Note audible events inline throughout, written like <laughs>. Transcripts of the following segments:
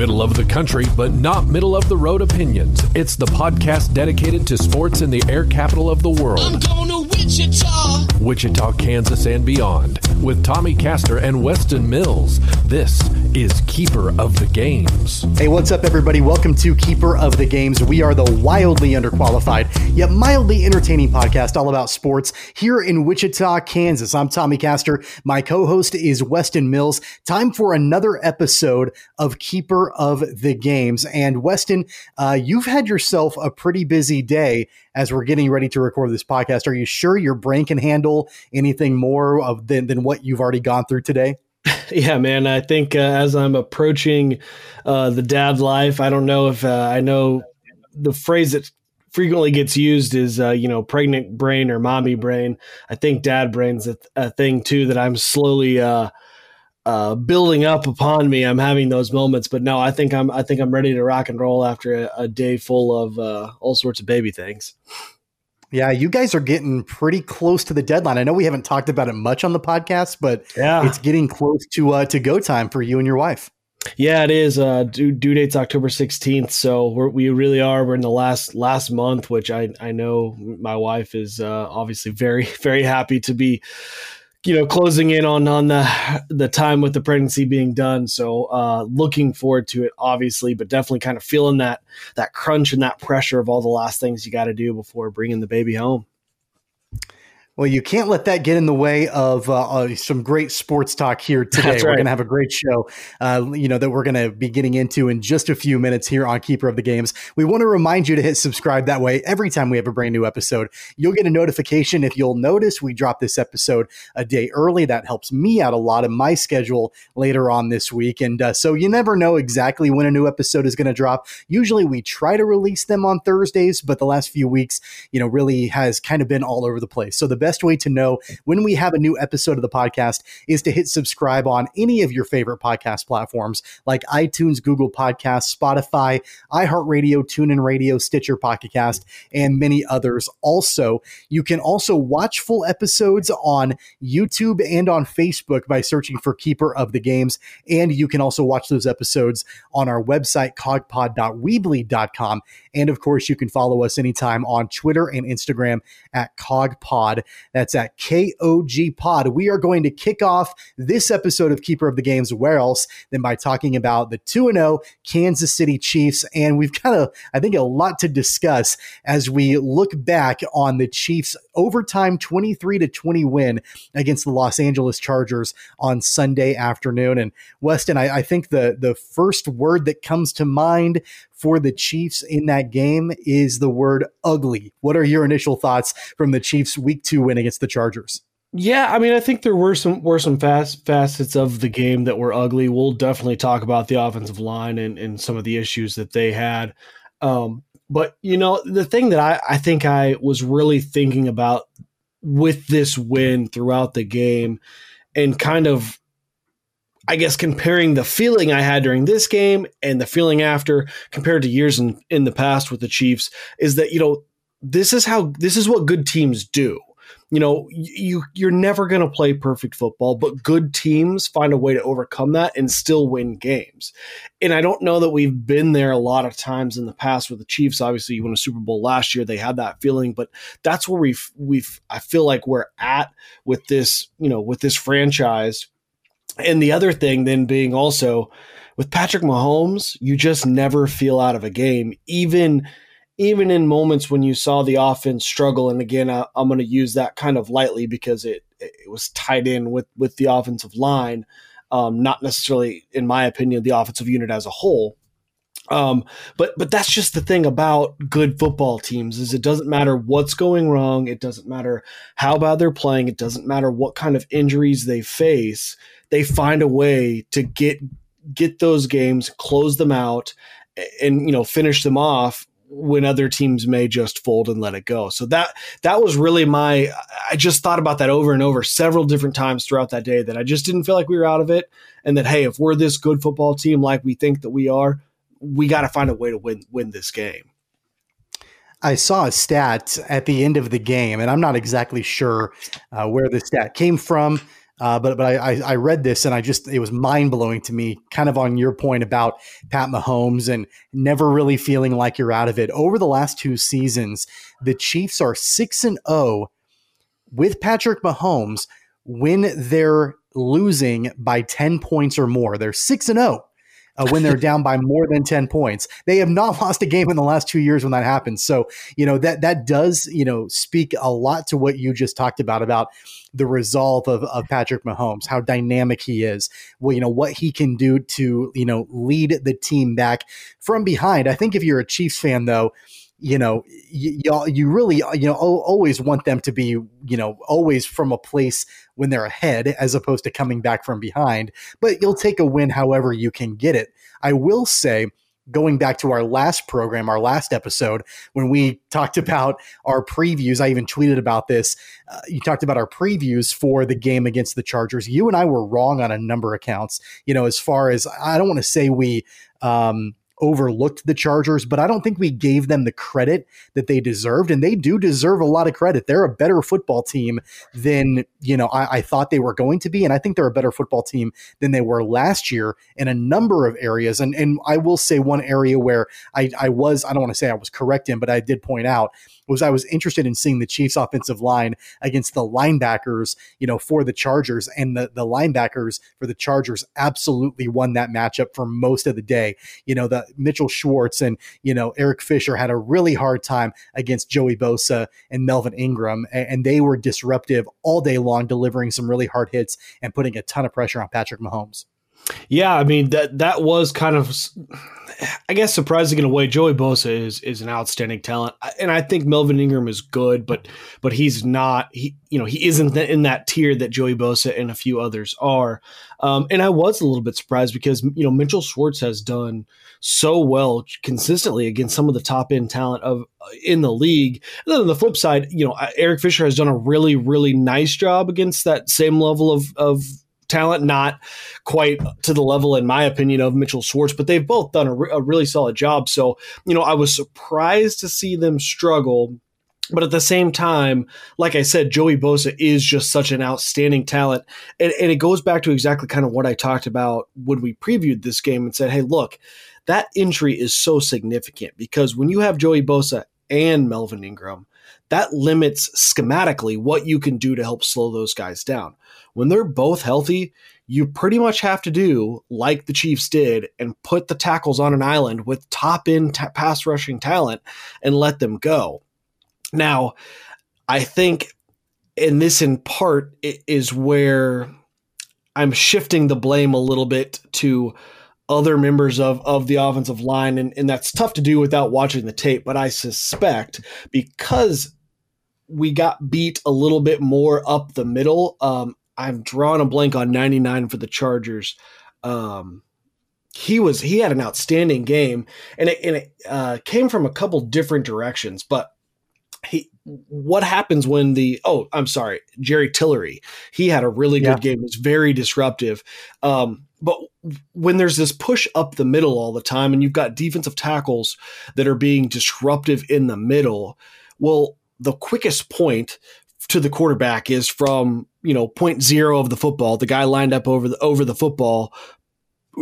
Middle of the country, but not middle of the road opinions. It's the podcast dedicated to sports in the air capital of the world. I'm going to Wichita. Wichita, Kansas, and beyond. With Tommy Castor and Weston Mills. This is Keeper of the Games. Hey, what's up, everybody? Welcome to Keeper of the Games. We are the wildly underqualified, yet mildly entertaining podcast all about sports here in Wichita, Kansas. I'm Tommy Castor. My co host is Weston Mills. Time for another episode of Keeper of the Games. And Weston, uh, you've had yourself a pretty busy day as we're getting ready to record this podcast. Are you sure your brain can handle anything more of than, than what you've already gone through today? <laughs> Yeah, man. I think uh, as I'm approaching uh, the dad life, I don't know if uh, I know the phrase that frequently gets used is, uh, you know, pregnant brain or mommy brain. I think dad brain's a, a thing too that I'm slowly uh, uh, building up upon me. I'm having those moments, but no, I think I'm I think I'm ready to rock and roll after a, a day full of uh, all sorts of baby things. Yeah, you guys are getting pretty close to the deadline. I know we haven't talked about it much on the podcast, but yeah. it's getting close to uh, to go time for you and your wife. Yeah, it is. Uh, due, due date's October sixteenth, so we're, we really are. We're in the last last month, which I I know my wife is uh, obviously very <laughs> very happy to be you know closing in on on the the time with the pregnancy being done. So uh looking forward to it obviously but definitely kind of feeling that that crunch and that pressure of all the last things you got to do before bringing the baby home well, you can't let that get in the way of uh, uh, some great sports talk here <laughs> today. Right. We're going to have a great show, uh, you know, that we're going to be getting into in just a few minutes here on Keeper of the Games. We want to remind you to hit subscribe. That way, every time we have a brand new episode, you'll get a notification. If you'll notice, we drop this episode a day early. That helps me out a lot in my schedule later on this week. And uh, so you never know exactly when a new episode is going to drop. Usually, we try to release them on Thursdays, but the last few weeks, you know, really has kind of been all over the place. So the best way to know when we have a new episode of the podcast is to hit subscribe on any of your favorite podcast platforms like iTunes, Google Podcasts, Spotify, iHeartRadio, TuneIn Radio, Stitcher Pocket Cast, and many others. Also, you can also watch full episodes on YouTube and on Facebook by searching for Keeper of the Games. And you can also watch those episodes on our website, cogpod.weebly.com. And of course, you can follow us anytime on Twitter and Instagram at cogpod. That's at KOG Pod. We are going to kick off this episode of Keeper of the Games where else than by talking about the 2 0 Kansas City Chiefs. And we've got a, I think, a lot to discuss as we look back on the Chiefs' overtime 23 to 20 win against the Los Angeles Chargers on Sunday afternoon. And Weston, I, I think the, the first word that comes to mind for the Chiefs in that game is the word ugly. What are your initial thoughts from the Chiefs' week two win against the Chargers? Yeah, I mean, I think there were some were some fast facets of the game that were ugly. We'll definitely talk about the offensive line and, and some of the issues that they had. Um, but you know, the thing that I, I think I was really thinking about with this win throughout the game and kind of I guess comparing the feeling I had during this game and the feeling after compared to years in, in the past with the Chiefs is that, you know, this is how this is what good teams do. You know, you you're never going to play perfect football, but good teams find a way to overcome that and still win games. And I don't know that we've been there a lot of times in the past with the Chiefs. Obviously, you won a Super Bowl last year; they had that feeling, but that's where we've we've I feel like we're at with this, you know, with this franchise and the other thing then being also with Patrick Mahomes, you just never feel out of a game, even even in moments when you saw the offense struggle. And again, I, am going to use that kind of lightly because it it was tied in with with the offensive line, um, not necessarily, in my opinion, the offensive unit as a whole. Um, but but that's just the thing about good football teams is it doesn't matter what's going wrong, it doesn't matter how bad they're playing, it doesn't matter what kind of injuries they face they find a way to get get those games, close them out, and you know finish them off when other teams may just fold and let it go. So that that was really my I just thought about that over and over several different times throughout that day that I just didn't feel like we were out of it and that hey, if we're this good football team like we think that we are, we got to find a way to win win this game. I saw a stat at the end of the game, and I'm not exactly sure uh, where the stat came from. Uh, but but I, I read this and I just it was mind blowing to me. Kind of on your point about Pat Mahomes and never really feeling like you're out of it. Over the last two seasons, the Chiefs are six and zero oh with Patrick Mahomes when they're losing by ten points or more. They're six and zero. Uh, when they're down by more than 10 points. They have not <laughs> lost a game in the last two years when that happens. So, you know, that that does, you know, speak a lot to what you just talked about about the resolve of, of Patrick Mahomes, how dynamic he is, well, you know, what he can do to, you know, lead the team back from behind. I think if you're a Chiefs fan, though, you know, y'all. you really, you know, always want them to be, you know, always from a place when they're ahead as opposed to coming back from behind. But you'll take a win however you can get it. I will say, going back to our last program, our last episode, when we talked about our previews, I even tweeted about this. Uh, you talked about our previews for the game against the Chargers. You and I were wrong on a number of counts. You know, as far as I don't want to say we, um, overlooked the Chargers, but I don't think we gave them the credit that they deserved. And they do deserve a lot of credit. They're a better football team than, you know, I, I, thought they were going to be. And I think they're a better football team than they were last year in a number of areas. And and I will say one area where I, I was, I don't want to say I was correct in, but I did point out was I was interested in seeing the Chiefs offensive line against the linebackers, you know, for the Chargers. And the, the linebackers for the Chargers absolutely won that matchup for most of the day. You know, the Mitchell Schwartz and, you know, Eric Fisher had a really hard time against Joey Bosa and Melvin Ingram. And, and they were disruptive all day long, delivering some really hard hits and putting a ton of pressure on Patrick Mahomes. Yeah, I mean that that was kind of, I guess, surprising in a way. Joey Bosa is is an outstanding talent, and I think Melvin Ingram is good, but but he's not. He you know he isn't in that tier that Joey Bosa and a few others are. Um, and I was a little bit surprised because you know Mitchell Schwartz has done so well consistently against some of the top end talent of in the league. And then on the flip side, you know Eric Fisher has done a really really nice job against that same level of of talent, not quite to the level, in my opinion, of Mitchell Schwartz, but they've both done a, re- a really solid job. So, you know, I was surprised to see them struggle. But at the same time, like I said, Joey Bosa is just such an outstanding talent. And, and, it goes back to exactly kind of what I talked about when we previewed this game and said, hey, look, that injury is so significant because when you have Joey Bosa and Melvin Ingram, that limits schematically what you can do to help slow those guys down when they're both healthy, you pretty much have to do like the Chiefs did and put the tackles on an island with top end ta- pass rushing talent and let them go. Now, I think, and this in part is where I'm shifting the blame a little bit to other members of, of the offensive line, and, and that's tough to do without watching the tape. But I suspect because we got beat a little bit more up the middle. Um, I've drawn a blank on 99 for the Chargers. Um, he was he had an outstanding game, and it, and it uh, came from a couple different directions. But he, what happens when the oh I'm sorry Jerry Tillery he had a really good yeah. game. was very disruptive. Um, but when there's this push up the middle all the time, and you've got defensive tackles that are being disruptive in the middle, well, the quickest point to the quarterback is from you know point zero of the football, the guy lined up over the over the football,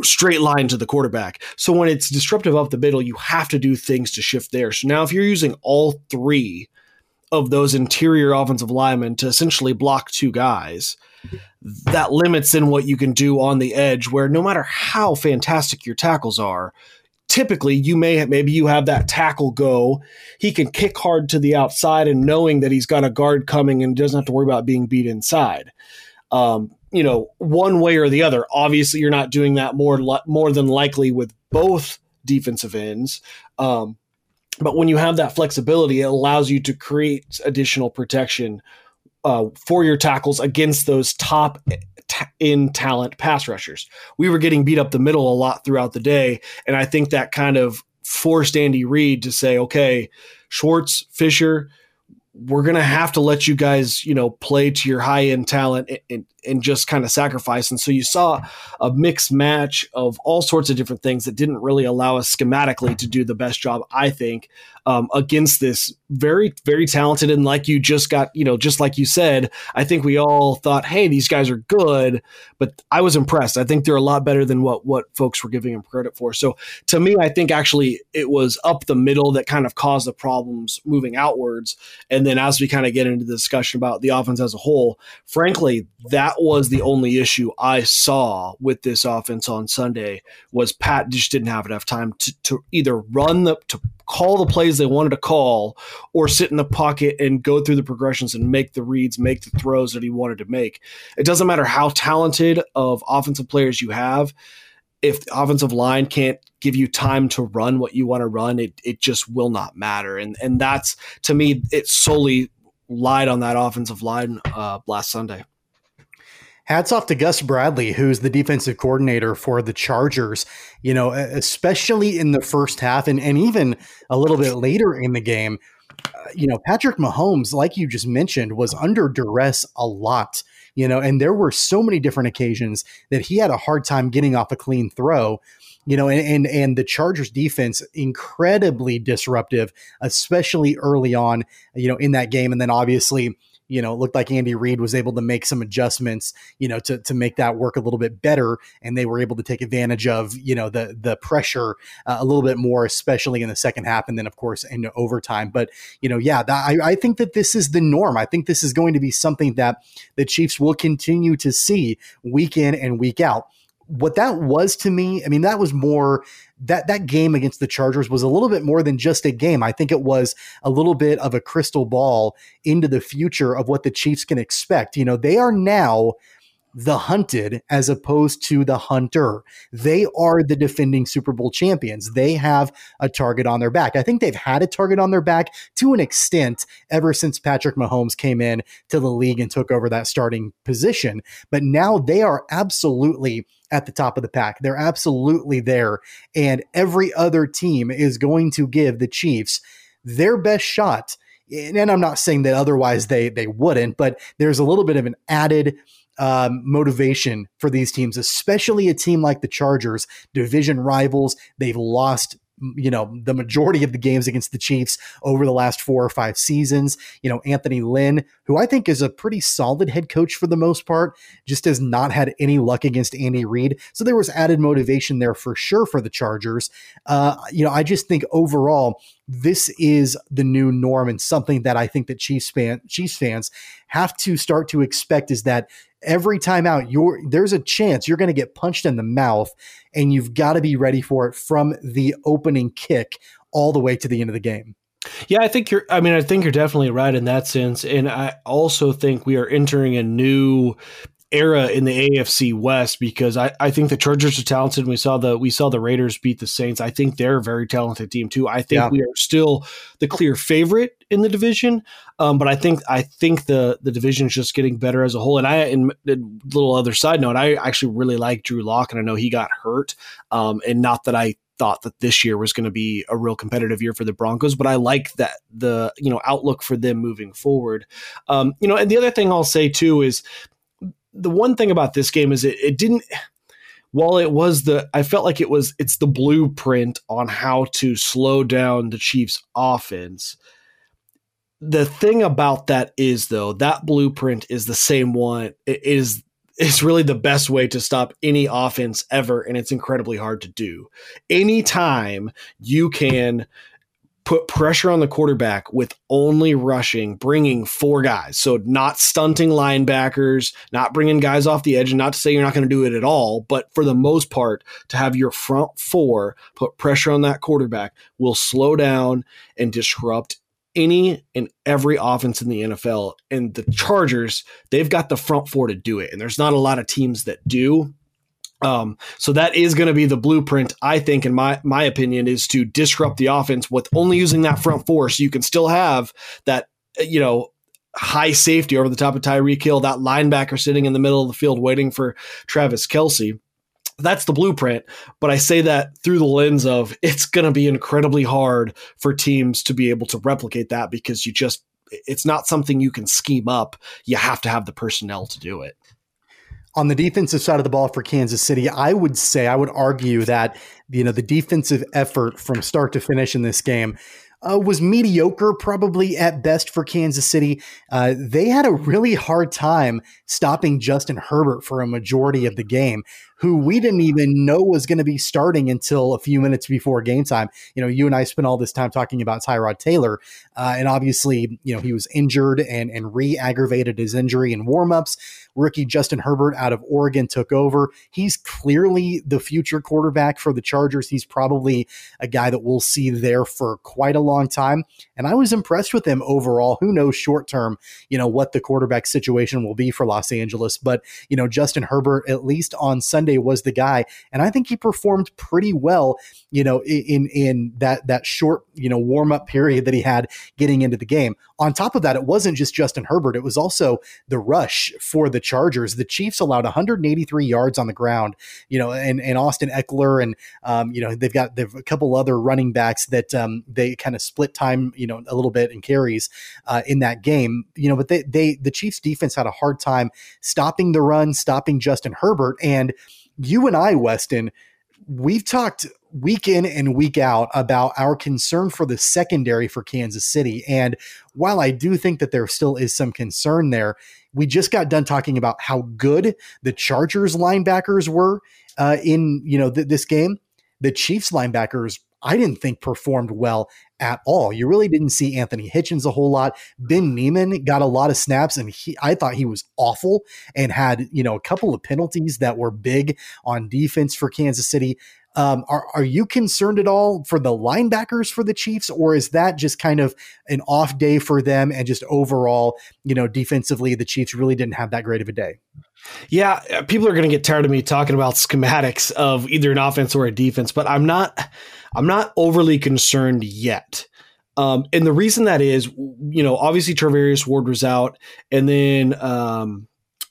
straight line to the quarterback. So when it's disruptive up the middle, you have to do things to shift there. So now if you're using all three of those interior offensive linemen to essentially block two guys, that limits in what you can do on the edge where no matter how fantastic your tackles are, typically you may have, maybe you have that tackle go. He can kick hard to the outside and knowing that he's got a guard coming and doesn't have to worry about being beat inside. Um, you know, one way or the other. Obviously, you're not doing that more more than likely with both defensive ends. Um, but when you have that flexibility, it allows you to create additional protection uh, for tackles against those top in talent pass rushers. We were getting beat up the middle a lot throughout the day, and I think that kind of forced Andy Reid to say, "Okay, Schwartz, Fisher, we're going to have to let you guys, you know, play to your high end talent and just kind of sacrifice. And so you saw a mixed match of all sorts of different things that didn't really allow us schematically to do the best job, I think, um, against this very, very talented. And like you just got, you know, just like you said, I think we all thought, hey, these guys are good, but I was impressed. I think they're a lot better than what, what folks were giving them credit for. So to me, I think actually it was up the middle that kind of caused the problems moving outwards. And then as we kind of get into the discussion about the offense as a whole, frankly, that was the only issue I saw with this offense on Sunday was Pat just didn't have enough time to, to either run the, to call the plays they wanted to call or sit in the pocket and go through the progressions and make the reads, make the throws that he wanted to make. It doesn't matter how talented of offensive players you have. If the offensive line can't give you time to run what you want to run, it, it just will not matter. And and that's to me, it solely lied on that offensive line uh, last Sunday. Hats off to Gus Bradley, who's the defensive coordinator for the Chargers, you know, especially in the first half and, and even a little bit later in the game. Uh, you know, Patrick Mahomes, like you just mentioned, was under duress a lot, you know, and there were so many different occasions that he had a hard time getting off a clean throw you know, and, and and the Chargers defense incredibly disruptive, especially early on, you know, in that game, and then obviously you know, it looked like Andy Reid was able to make some adjustments, you know, to to make that work a little bit better, and they were able to take advantage of, you know, the the pressure uh, a little bit more, especially in the second half, and then of course into overtime. But you know, yeah, that, I I think that this is the norm. I think this is going to be something that the Chiefs will continue to see week in and week out what that was to me, I mean, that was more that that game against the Chargers was a little bit more than just a game. I think it was a little bit of a crystal ball into the future of what the Chiefs can expect. You know, they are now the hunted as opposed to the hunter. They are the defending Super Bowl champions. They have a target on their back. I think they've had a target on their back to an extent ever since Patrick Mahomes came in to the league and took over that starting position. But now they are absolutely at the top of the pack. They're absolutely there. And every other team is going to give the Chiefs their best shot. And I'm not saying that otherwise they they wouldn't, but there's a little bit of an added um, motivation for these teams, especially a team like the Chargers, division rivals. They've lost you know the majority of the games against the Chiefs over the last four or five seasons. You know Anthony Lynn, who I think is a pretty solid head coach for the most part, just has not had any luck against Andy Reid. So there was added motivation there for sure for the Chargers. Uh, you know, I just think overall this is the new norm and something that I think that Chiefs fan Chiefs fans have to start to expect is that every time out you're there's a chance you're going to get punched in the mouth and you've got to be ready for it from the opening kick all the way to the end of the game. Yeah, I think you're I mean I think you're definitely right in that sense and I also think we are entering a new era in the AFC West because I, I think the Chargers are talented. We saw the we saw the Raiders beat the Saints. I think they're a very talented team too. I think yeah. we are still the clear favorite in the division, um, but I think I think the the division is just getting better as a whole. And I, in a little other side note, I actually really like Drew Lock, and I know he got hurt, um, and not that I thought that this year was going to be a real competitive year for the Broncos, but I like that the you know outlook for them moving forward. Um, you know, and the other thing I'll say too is the one thing about this game is it, it didn't while it was the I felt like it was it's the blueprint on how to slow down the Chiefs offense. The thing about that is though, that blueprint is the same one. It is is really the best way to stop any offense ever and it's incredibly hard to do. Anytime you can put pressure on the quarterback with only rushing, bringing four guys. So not stunting linebackers, not bringing guys off the edge, and not to say you're not going to do it at all, but for the most part, to have your front four put pressure on that quarterback will slow down and disrupt any and every offense in the NFL. And the Chargers, they've got the front four to do it. And there's not a lot of teams that do. Um, so that is going to be the blueprint, I think, in my my opinion, is to disrupt the offense with only using that front four, so you can still have that, you know, high safety over the top of Tyreek Hill, that linebacker sitting in the middle of the field waiting for Travis Kelce. That's the blueprint, but I say that through the lens of it's going to be incredibly hard for teams to be able to replicate that because you just it's not something you can scheme up. You have to have the personnel to do it. On the defensive side of the ball for Kansas City, I would say, I would argue that, you know, the defensive effort from start to finish in this game uh, was mediocre, probably at best for Kansas City. Uh, they had a really hard time stopping Justin Herbert for a majority of the game who we didn't even know was going to be starting until a few minutes before game time. You know, you and I spent all this time talking about Tyrod Taylor, uh, and obviously, you know, he was injured and and re-aggravated his injury in warmups. Rookie Justin Herbert out of Oregon took over. He's clearly the future quarterback for the Chargers. He's probably a guy that we'll see there for quite a long time. And I was impressed with him overall. Who knows short term, you know, what the quarterback situation will be for Los Angeles. But, you know, Justin Herbert, at least on Sunday, was the guy, and I think he performed pretty well. You know, in in that that short you know warm up period that he had getting into the game. On top of that, it wasn't just Justin Herbert; it was also the rush for the Chargers. The Chiefs allowed 183 yards on the ground. You know, and and Austin Ekeler and um, you know they've got they've a couple other running backs that um, they kind of split time you know a little bit and carries uh, in that game. You know, but they they the Chiefs defense had a hard time stopping the run, stopping Justin Herbert, and you and I, Weston, we've talked week in and week out about our concern for the secondary for Kansas City. And while I do think that there still is some concern there, we just got done talking about how good the Chargers linebackers were uh, in you know th- this game. The Chiefs linebackers I didn't think performed well at all. You really didn't see Anthony Hitchens a whole lot. Ben Niemann got a lot of snaps, and he, I thought he was awful and had you know a couple of penalties that were big on defense for Kansas City. Um, are are you concerned at all for the linebackers for the Chiefs, or is that just kind of an off day for them and just overall, you know, defensively, the Chiefs really didn't have that great of a day? Yeah, uh, people are going to get tired of me talking about schematics of either an offense or a defense, but I'm not. I'm not overly concerned yet. Um, and the reason that is, you know, obviously Charvarius Ward was out, and then um,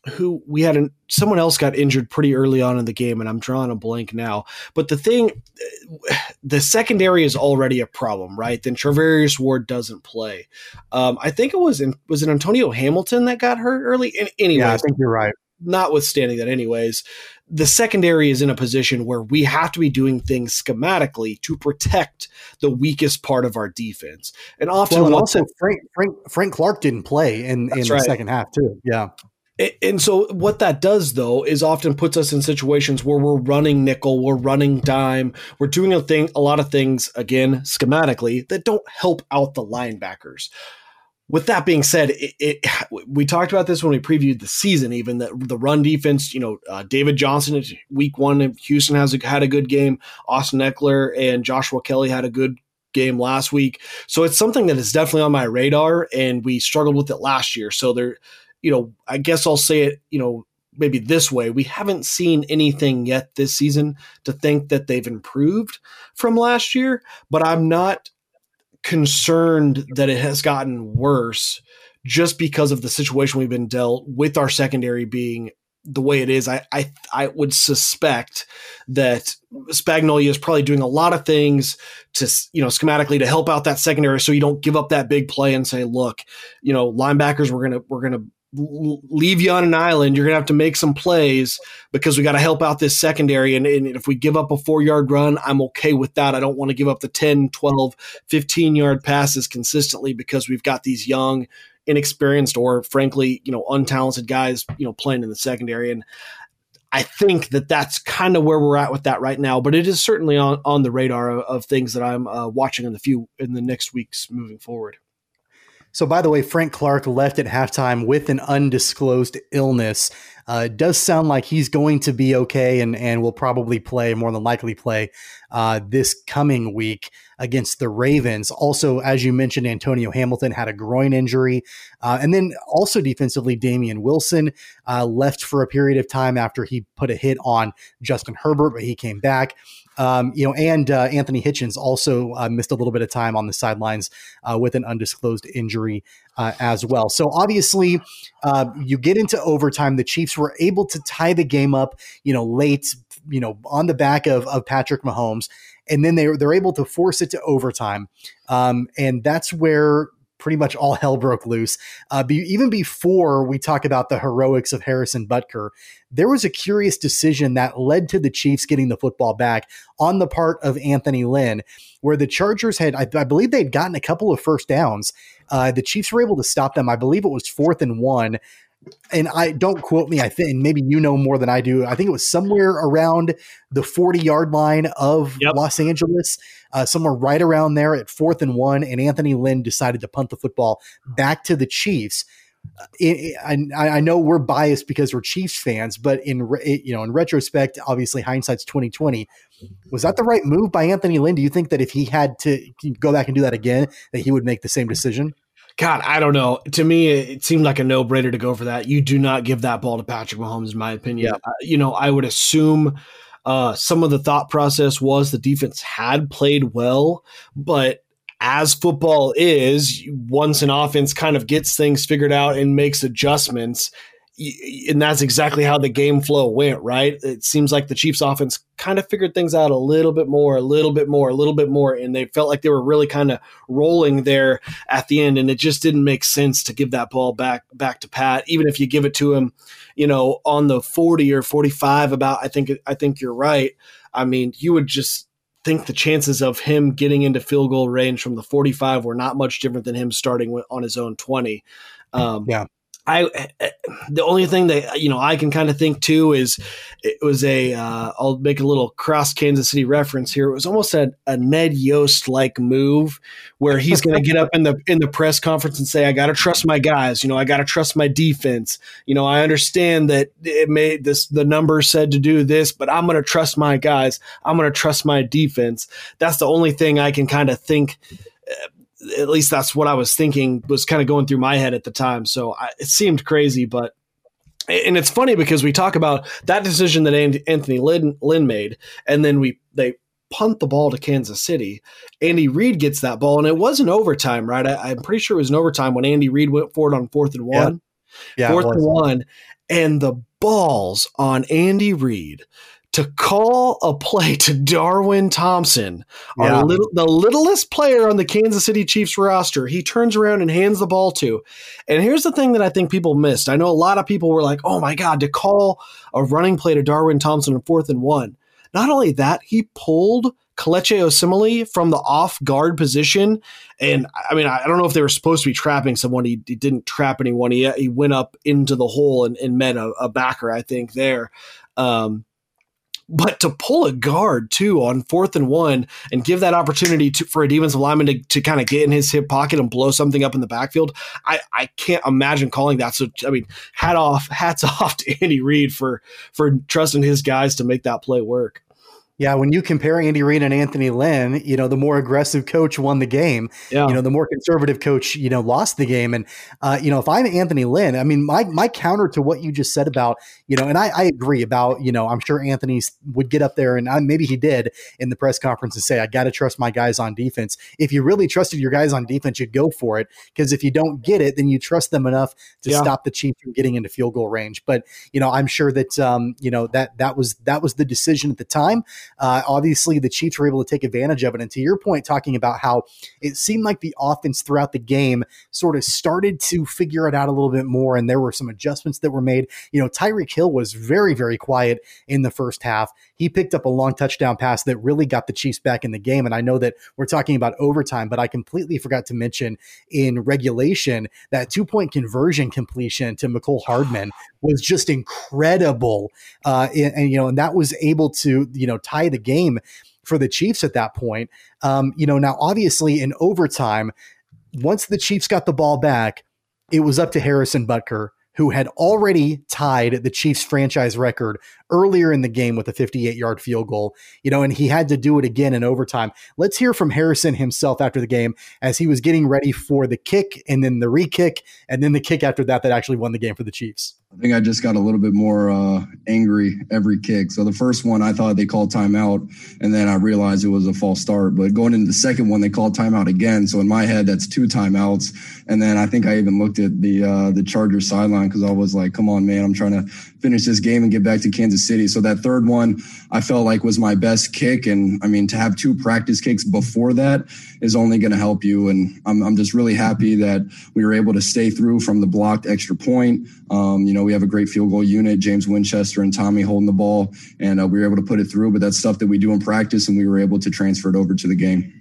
who we had an, someone else got injured pretty early on in the game, and I'm drawing a blank now. But the thing, <sighs> the secondary is already a problem, right? Then Charvarius Ward doesn't play. Um, I think it was in, was it Antonio Hamilton that got hurt early. Anyway, yeah, I think you're right. Notwithstanding that, anyways, the secondary is in a position where we have to be doing things schematically to protect the weakest part of our defense. And often, well, and also Frank, Frank Frank Clark didn't play in, in right. the second half too. Yeah. And so what that does though is often puts us in situations where we're running nickel, we're running dime, we're doing a thing, a lot of things again schematically that don't help out the linebackers with that being said, it, it, we talked about this when we previewed the season. Even the the run defense, you know, uh, David Johnson week one, Houston has a, had a good game. Austin Ekeler and Joshua Kelley had a good game last week. So it's something that is definitely on my radar, and we struggled with it last year. So there, you know, I guess I'll say it, you know, maybe this way: we haven't seen anything yet this season to think that they've improved from last year. But I'm not concerned that it has gotten worse just because of the situation we've been dealt with our secondary being the way it is. I I, I would suspect that Spagnuolo is probably doing a lot of things to you know schematically to help out that secondary so you don't give up that big play and say, look, you know, linebackers we're gonna we're gonna leave you on an island. You're going to have to make some plays because we got to help out this secondary. And, and, if we give up a four yard run, I'm okay with that. I don't want to give up the 10, 12, 15 yard passes consistently because we've got these young, inexperienced, or frankly, you know, untalented guys, you know, playing in the secondary. And I think that that's kind of where we're at with that right now, but it is certainly on, on the radar of, of things that I'm uh, watching in the few in the next weeks moving forward. So, by the way, Frank Clark left at halftime with an undisclosed illness. Uh, it does sound like he's going to be okay and, and will probably play, more than likely play uh, this coming week against the Ravens. Also, as you mentioned, Antonio Hamilton had a groin injury. Uh, and then also defensively, Damien Wilson uh, left for a period of time after he put a hit on Justin Herbert, but he came back. Um, you know, and uh, Anthony Hitchens also uh, missed a little bit of time on the sidelines uh, with an undisclosed injury uh, as well. So obviously, uh, you get into overtime. The Chiefs were able to tie the game up, you know, late, you know, on the back of, of Patrick Mahomes, and then they they're able to force it to overtime, um, and that's where pretty much all hell broke loose. Uh, be, even before we talk about the heroics of Harrison Butker, there was a curious decision that led to the Chiefs getting the football back on the part of Anthony Lynn, where the Chargers had, I, I believe, they had gotten a couple of first downs. Uh, the Chiefs were able to stop them. I believe it was fourth and one and I don't quote me. I think maybe you know more than I do. I think it was somewhere around the 40 yard line of yep. Los Angeles, uh, somewhere right around there at fourth and one. And Anthony Lynn decided to punt the football back to the Chiefs. It, it, I, I, know we're biased because we're Chiefs fans, but in re, you know in retrospect, obviously hindsight's twenty twenty. Was that the right move by Anthony Lynn? Do you think that if he had to go back and do that again, that he would make the same decision? God, I don't know. To me, it seemed like a no brainer to go for that. You do not give that ball to Patrick Mahomes, in my opinion. Yeah. Uh, you know, I would assume uh, some of the thought process was the defense had played well, but as football is, once an offense kind of gets things figured out and makes adjustments, and that's exactly how the game flow went, right? It seems like the Chiefs offense kind of figured things out a little bit more, a little bit more, a little bit more, and they felt like they were really kind of rolling there at the end, and it just didn't make sense to give that ball back back to Pat, even if you give it to him, you know, on the 40 or 45 about I think I think you're right. I mean, you would just think the chances of him getting into field goal range from the 45 were not much different than him starting on his own 20. Um, yeah. I the only thing that you know I can kind of think too is it was a uh, I'll make a little cross Kansas City reference here. It was almost a, a Ned Yost like move where he's going to get up in the in the press conference and say, "I got to trust my guys. You know, I got to trust my defense. You know, I understand that it made this the number said to do this, but I'm going to trust my guys. I'm going to trust my defense." That's the only thing I can kind of think at least that's what I was thinking was kind of going through my head at the time. So I, it seemed crazy, but and it's funny because we talk about that decision that Anthony Lynn, Lynn made, and then we they punt the ball to Kansas City. Andy Reid gets that ball, and it was an overtime, right? I, am pretty sure it was an overtime when Andy Reid went for it on fourth and one. Yeah, yeah fourth and one, and the balls on Andy Reid to call a play to Darwin Thompson, yeah. little, the littlest player on the Kansas City Chiefs roster. He turns around and hands the ball to. And here's the thing that I think people missed. I know a lot of people were like, oh my God, to call a running play to Darwin Thompson in fourth and one. Not only that, he pulled Kelechi Osemele from the off guard position. And I mean, I don't know if they were supposed to be trapping someone. He, he didn't trap anyone. He, he went up into the hole and, and met a, a backer, I think, there. Um, but to pull a guard too on fourth and one and give that opportunity to, for a defensive lineman to, to kind of get in his hip pocket and blow something up in the backfield, I, I can't imagine calling that. So I mean, hat off, hats <laughs> off to Andy Reid for for trusting his guys to make that play work. Yeah, when you compare Andy Reid and Anthony Lynn, you know the more aggressive coach won the game. Yeah. You know the more conservative coach, you know, lost the game. And uh, you know, if I'm Anthony Lynn, I mean, my my counter to what you just said about you know, and I, I agree about you know, I'm sure Anthony would get up there and uh, maybe he did in the press conference and say, I got to trust my guys on defense. If you really trusted your guys on defense, you'd go for it because if you don't get it, then you trust them enough to yeah. stop the Chiefs from getting into field goal range. But you know, I'm sure that um, you know that that was that was the decision at the time. Uh, obviously, the Chiefs were able to take advantage of it. And to your point, talking about how it seemed like the offense throughout the game sort of started to figure it out a little bit more, and there were some adjustments that were made. You know, Tyreek Hill was very, very quiet in the first half. He picked up a long touchdown pass that really got the Chiefs back in the game. And I know that we're talking about overtime, but I completely forgot to mention in regulation that two point conversion completion to Mecole Hardman was just incredible. Uh, and, and, you know, and that was able to, you know, tie the game for the Chiefs at that point. Um, you know, now obviously in overtime, once the Chiefs got the ball back, it was up to Harrison Butker who had already tied the Chiefs franchise record earlier in the game with a 58 yard field goal, you know, and he had to do it again in overtime. Let's hear from Harrison himself after the game as he was getting ready for the kick and then the re kick and then the kick after that that actually won the game for the Chiefs. I think I just got a little bit more uh, angry every kick. So the first one, I thought they called timeout, and then I realized it was a false start. But going into the second one, they called timeout again. So in my head, that's two timeouts. And then I think I even looked at the uh, the Chargers sideline because I was like, "Come on, man! I'm trying to finish this game and get back to Kansas City. So that third one, I felt like was my best kick. And I mean, to have two practice kicks before that is only going to help you. And I'm, I'm just really happy that we were able to stay through from the blocked extra point. Um, you know, we have a great field goal unit, James Winchester and Tommy holding the ball, and uh, we were able to put it through. But that's stuff that we do in practice, and we were able to transfer it over to the game.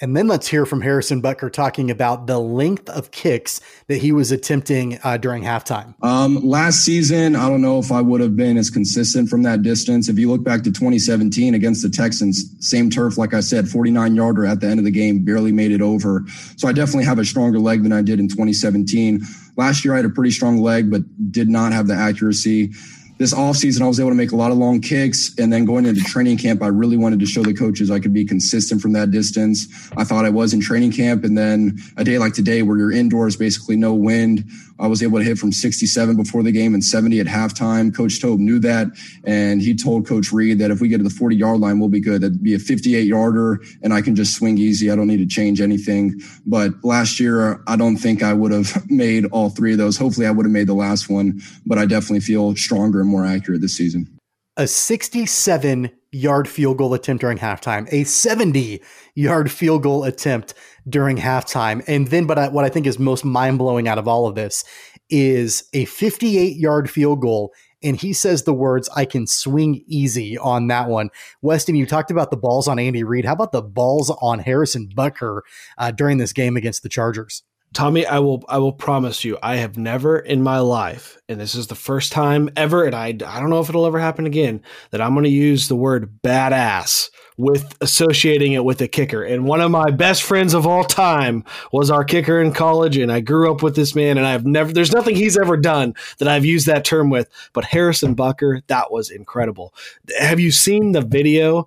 And then let's hear from Harrison Butker talking about the length of kicks that he was attempting uh, during halftime. Um, last season, I don't know if I would have been as consistent from that distance. If you look back to 2017 against the Texans, same turf, like I said, 49 yarder at the end of the game, barely made it over. So I definitely have a stronger leg than I did in 2017. Last year, I had a pretty strong leg, but did not have the accuracy this offseason, I was able to make a lot of long kicks. And then going into training camp, I really wanted to show the coaches I could be consistent from that distance. I thought I was in training camp. And then a day like today, where you're indoors, basically no wind, I was able to hit from 67 before the game and 70 at halftime. Coach Toub knew that. And he told Coach Reid that if we get to the 40 yard line, we'll be good. That'd be a 58 yarder and I can just swing easy. I don't need to change anything. But last year, I don't think I would have <laughs> made all three of those. Hopefully, I would have made the last one, but I definitely feel stronger and more accurate this season. A 67 yard field goal attempt during halftime, a 70 yard field goal attempt during halftime. And then, but I, what I think is most mind blowing out of all of this is a 58 yard field goal. And he says the words, I can swing easy on that one. Weston, you talked about the balls on Andy Reid. How about the balls on Harrison Butker uh, during this game against the Chargers? Tommy, I will I will promise you, I have never in my life, and this is the first time ever, and I, I don't know if it'll ever happen again, that I'm going to use the word badass with associating it with a kicker. And one of my best friends of all time was our kicker in college, and I grew up with this man, and I've never there's nothing he's ever done that I've used that term with. But Harrison Butker, that was incredible. Have you seen the video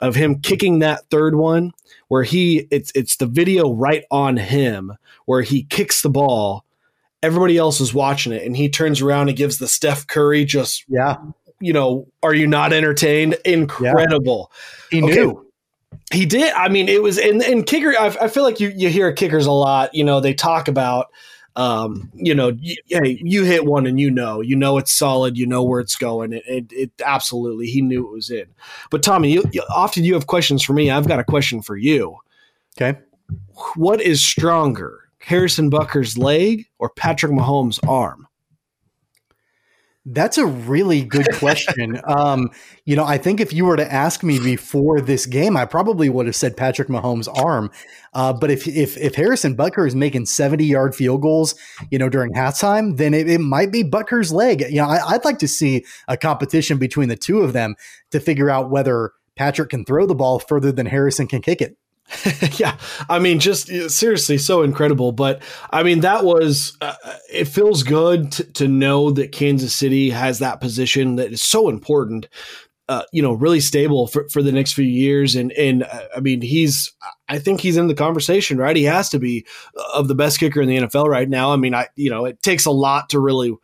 of him kicking that third one? Where he it's it's the video right on him where he kicks the ball. Everybody else is watching it, and he turns around and gives the Steph Curry just yeah, you know, are you not entertained? Incredible. Yeah. He knew. He did. I mean, it was in in kicker. I, I, feel like you you hear kickers a lot. You know, they talk about, um, you know, you, hey, you hit one and you know, you know it's solid. You know where it's going. It, it, it absolutely. He knew it was in. But Tommy, you, you, often you have questions for me. I've got a question for you. Okay what is stronger, Harrison Butker's leg or Patrick Mahomes' arm? That's a really good question. <laughs> um, you know, I think if you were to ask me before this game, I probably would have said Patrick Mahomes' arm. Uh, but if if if Harrison Butker is making seventy yard field goals, you know, during halftime, then it, it might be Butker's leg. You know, I, I'd like to see a competition between the two of them to figure out whether Patrick can throw the ball further than Harrison can kick it. <laughs> yeah, I mean, just seriously, so incredible. But I mean, that was uh, it. Feels good to, to know that Kansas City has that position that is so important. Uh, you know, really stable for, for the next few years, and and uh, I mean, he's I think he's in the conversation, right? He has to be uh, of the best kicker in the NFL right now. I mean, I you know, it takes a lot to really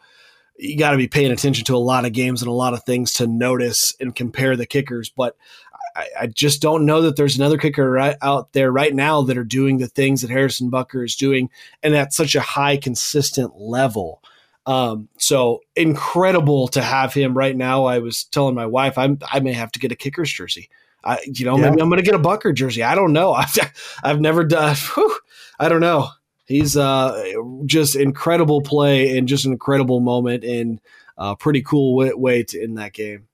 you got to be paying attention to a lot of games and a lot of things to notice and compare the kickers. But I, I, just don't know that there's another kicker right out there right now that are doing the things that Harrison Butker is doing, and at such a high, consistent level. Um, so incredible to have him right now. I was telling my wife I'm, I may have to get a kicker's jersey. I, you know, yeah. maybe I'm going to get a Butker jersey. I don't know. <laughs> I've, I've never done. Whew, I don't know. He's uh, just incredible play and just an incredible moment and a pretty cool way, way to end that game.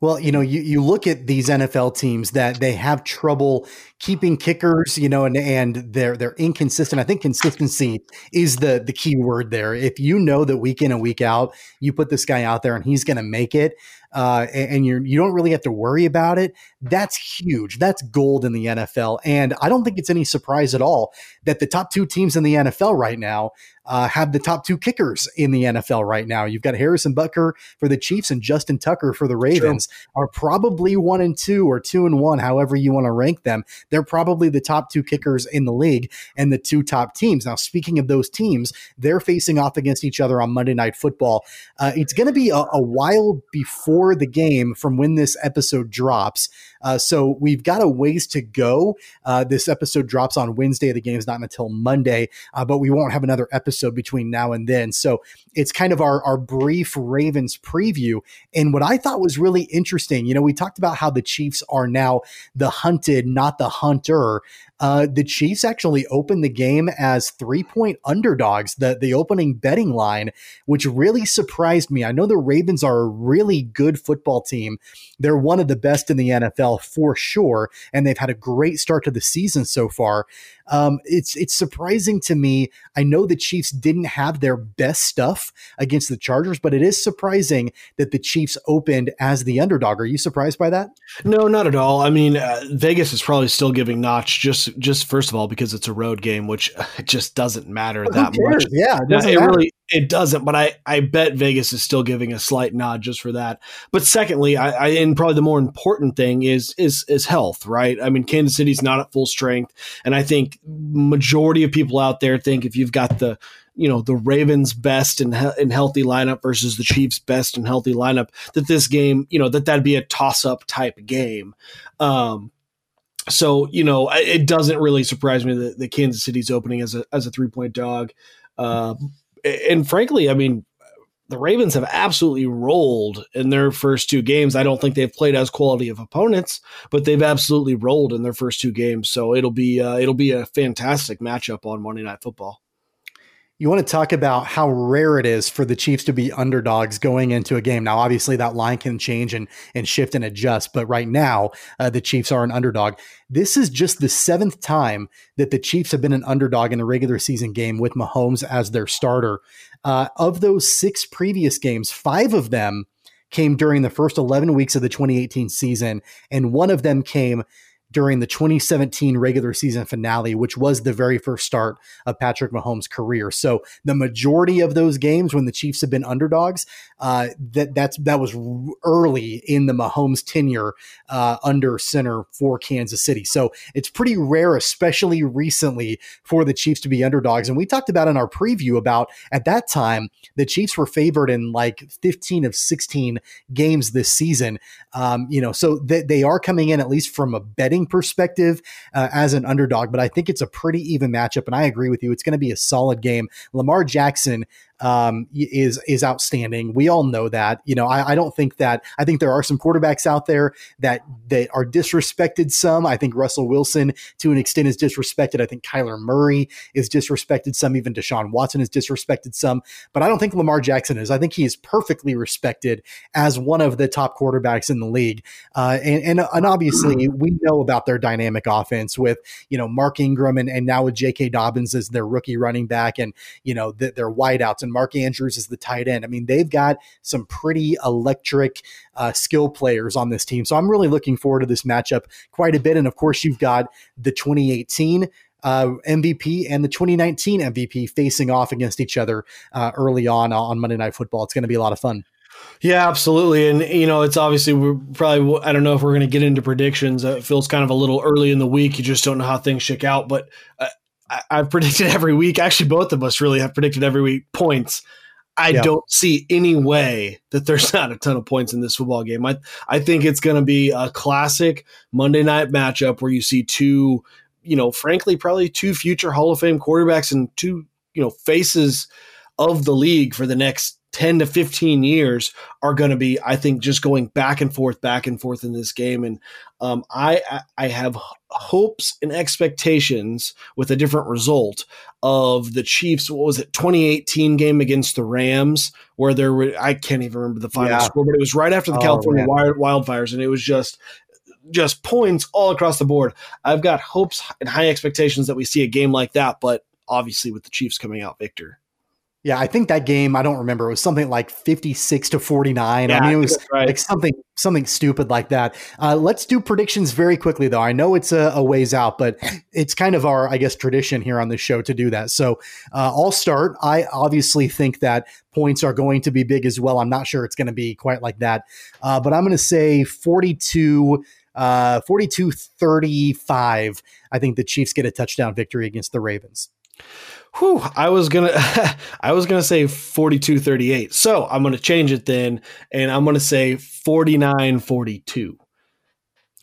Well, you know, you, you look at these NFL teams that they have trouble keeping kickers, you know, and and they're they're inconsistent. I think consistency is the the key word there. If you know that week in and week out, you put this guy out there and he's going to make it, uh, and you're you don't really have to worry about it. That's huge. That's gold in the NFL, and I don't think it's any surprise at all that the top two teams in the NFL right now uh, have the top two kickers in the NFL right now. You've got Harrison Butker for the Chiefs and Justin Tucker for the Ravens are probably one and two or two and one, however you want to rank them. They're probably the top two kickers in the league and the two top teams. Now, speaking of those teams, they're facing off against each other on Monday Night Football. Uh, it's going to be a, a while before before the game from when this episode drops. Uh, so we've got a ways to go. Uh, this episode drops on Wednesday. The game's not until Monday, uh, but we won't have another episode between now and then. So it's kind of our, our brief Ravens preview. And what I thought was really interesting, you know, we talked about how the Chiefs are now the hunted, not the hunter. Uh, the Chiefs actually opened the game as three point underdogs, the, the opening betting line, which really surprised me. I know the Ravens are a really good football team. They're one of the best in the NFL for sure, and they've had a great start to the season so far. Um, it's it's surprising to me. I know the Chiefs didn't have their best stuff against the Chargers, but it is surprising that the Chiefs opened as the underdog. Are you surprised by that? No, not at all. I mean, uh, Vegas is probably still giving Notch just just first of all because it's a road game, which <laughs> just doesn't matter that much. Yeah, it, it really it doesn't. But I I bet Vegas is still giving a slight nod just for that. But secondly, I, I and probably the more important thing is is is health, right? I mean, Kansas City's not at full strength, and I think majority of people out there think if you've got the you know the Ravens best and, and healthy lineup versus the Chiefs best and healthy lineup that this game you know that that'd be a toss up type game. Um, so you know it doesn't really surprise me that, the Kansas City's opening as a as a three point dog. Uh, and frankly, I mean, the Ravens have absolutely rolled in their first two games. I don't think they've played as quality of opponents, but they've absolutely rolled in their first two games. So it'll be uh, it'll be a fantastic matchup on Monday Night Football. You want to talk about how rare it is for the Chiefs to be underdogs going into a game. Now, obviously, that line can change and and shift and adjust, but right now, uh, the Chiefs are an underdog. This is just the seventh time that the Chiefs have been an underdog in a regular season game with Mahomes as their starter. Uh, of those six previous games, five of them came during the first 11 weeks of the 2018 season, and one of them came during the 2017 regular season finale, which was the very first start of Patrick Mahomes' career. So the majority of those games when the Chiefs have been underdogs, uh, that that's that was early in the Mahomes tenure uh, under center for Kansas City. So it's pretty rare, especially recently, for the Chiefs to be underdogs. And we talked about in our preview about at that time the Chiefs were favored in like 15 of 16 games this season. Um, you know, so they, they are coming in at least from a betting perspective uh, as an underdog, but I think it's a pretty even matchup. And I agree with you. It's going to be a solid game. Lamar Jackson um, is is outstanding. We all know that. You know, I, I, don't think that. I think there are some quarterbacks out there that that are disrespected. Some. I think Russell Wilson, to an extent, is disrespected. I think Kyler Murray is disrespected. Some. Even Deshaun Watson is disrespected. Some. But I don't think Lamar Jackson is. I think he is perfectly respected as one of the top quarterbacks in the league. Uh, and, and and obviously, we know about their dynamic offense with you know Mark Ingram and, and now with J.K. Dobbins as their rookie running back, and you know the, their wideouts and Mark Andrews is the tight end. I mean, they've got some pretty electric uh, skill players on this team. So I'm really looking forward to this matchup quite a bit. And of course, you've got the 2018 uh, MVP and the 2019 MVP facing off against each other uh, early on on Monday Night Football. It's going to be a lot of fun. Yeah, absolutely. And, you know, it's obviously, we're probably, I don't know if we're going to get into predictions. Uh, it feels kind of a little early in the week. You just don't know how things shake out. But uh, I, have predicted every week. Actually, both of us really have predicted every week points. I yeah. don't see any way that there's <laughs> not a ton of points in this football game. I I think it's going to be a classic Monday night matchup where you see two, you know, frankly, probably two future Hall of Fame quarterbacks and two, you know, faces of the league for the next 10 to 15 years are going to be, I think, just going back and forth, back and forth in this game. And um, I, I have hopes and expectations with a different result of the Chiefs. What was it, 2018 game against the Rams, where there were, I can't even remember the final yeah. score, but it was right after the oh, California man. wildfires. And it was just, just points all across the board. I've got hopes and high expectations that we see a game like that, but obviously with the Chiefs coming out victor. Yeah, I think that game, I don't remember, it was something like 56 to 49. Yeah, I mean, it was right. like something something stupid like that. Uh, let's do predictions very quickly, though. I know it's a, a, ways out, but it's kind of our, I guess, tradition here on the show to do that. So uh, I'll start. I obviously think that points are going to be big as well. I'm not sure it's going to be quite like that, uh, but I'm going to say 42. Uh, 42 35. I think the Chiefs get a touchdown victory against the Ravens. Whew, I was gonna <laughs> I was gonna say 42-38. So I'm gonna change it then, and I'm gonna say 49-42.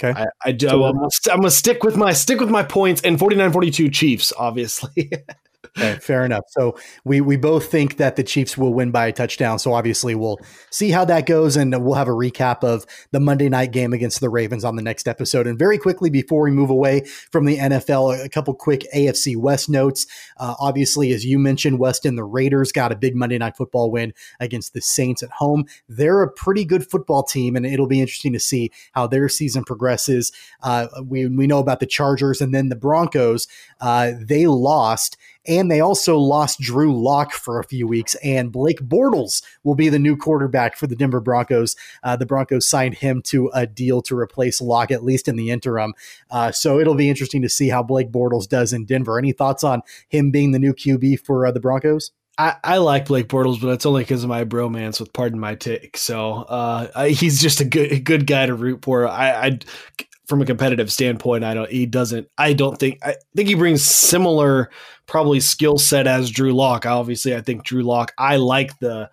Okay. I, I do. So I'm, gonna, I'm, gonna, stick with my stick with my points and 49-42 Chiefs, obviously. <laughs> Okay, fair enough. So we we both think that the Chiefs will win by a touchdown. So obviously we'll see how that goes, and we'll have a recap of the Monday night game against the Ravens on the next episode. And very quickly before we move away from the NFL, a couple quick AFC West notes. Uh, obviously, as you mentioned, Weston, the Raiders got a big Monday night football win against the Saints at home. They're a pretty good football team, and it'll be interesting to see how their season progresses. Uh, we we know about the Chargers, and then the Broncos. Uh, they lost and they also lost Drew Lock for a few weeks, and Blake Bortles will be the new quarterback for the Denver Broncos. Uh, the Broncos signed him to a deal to replace Lock, at least in the interim. Uh, so it'll be interesting to see how Blake Bortles does in Denver. Any thoughts on him being the new QB for uh, the Broncos? I, I, like Blake Bortles, but it's only because of my bromance with Pardon My Take. So uh, he's just a good good guy to root for. I, I from a competitive standpoint, I don't. He doesn't. I don't think. I think he brings similar, probably skill set as Drew Lock. Obviously, I think Drew Lock. I like the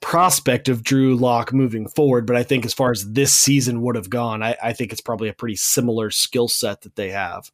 prospect of Drew Lock moving forward, but I think as far as this season would have gone, I, I think it's probably a pretty similar skill set that they have.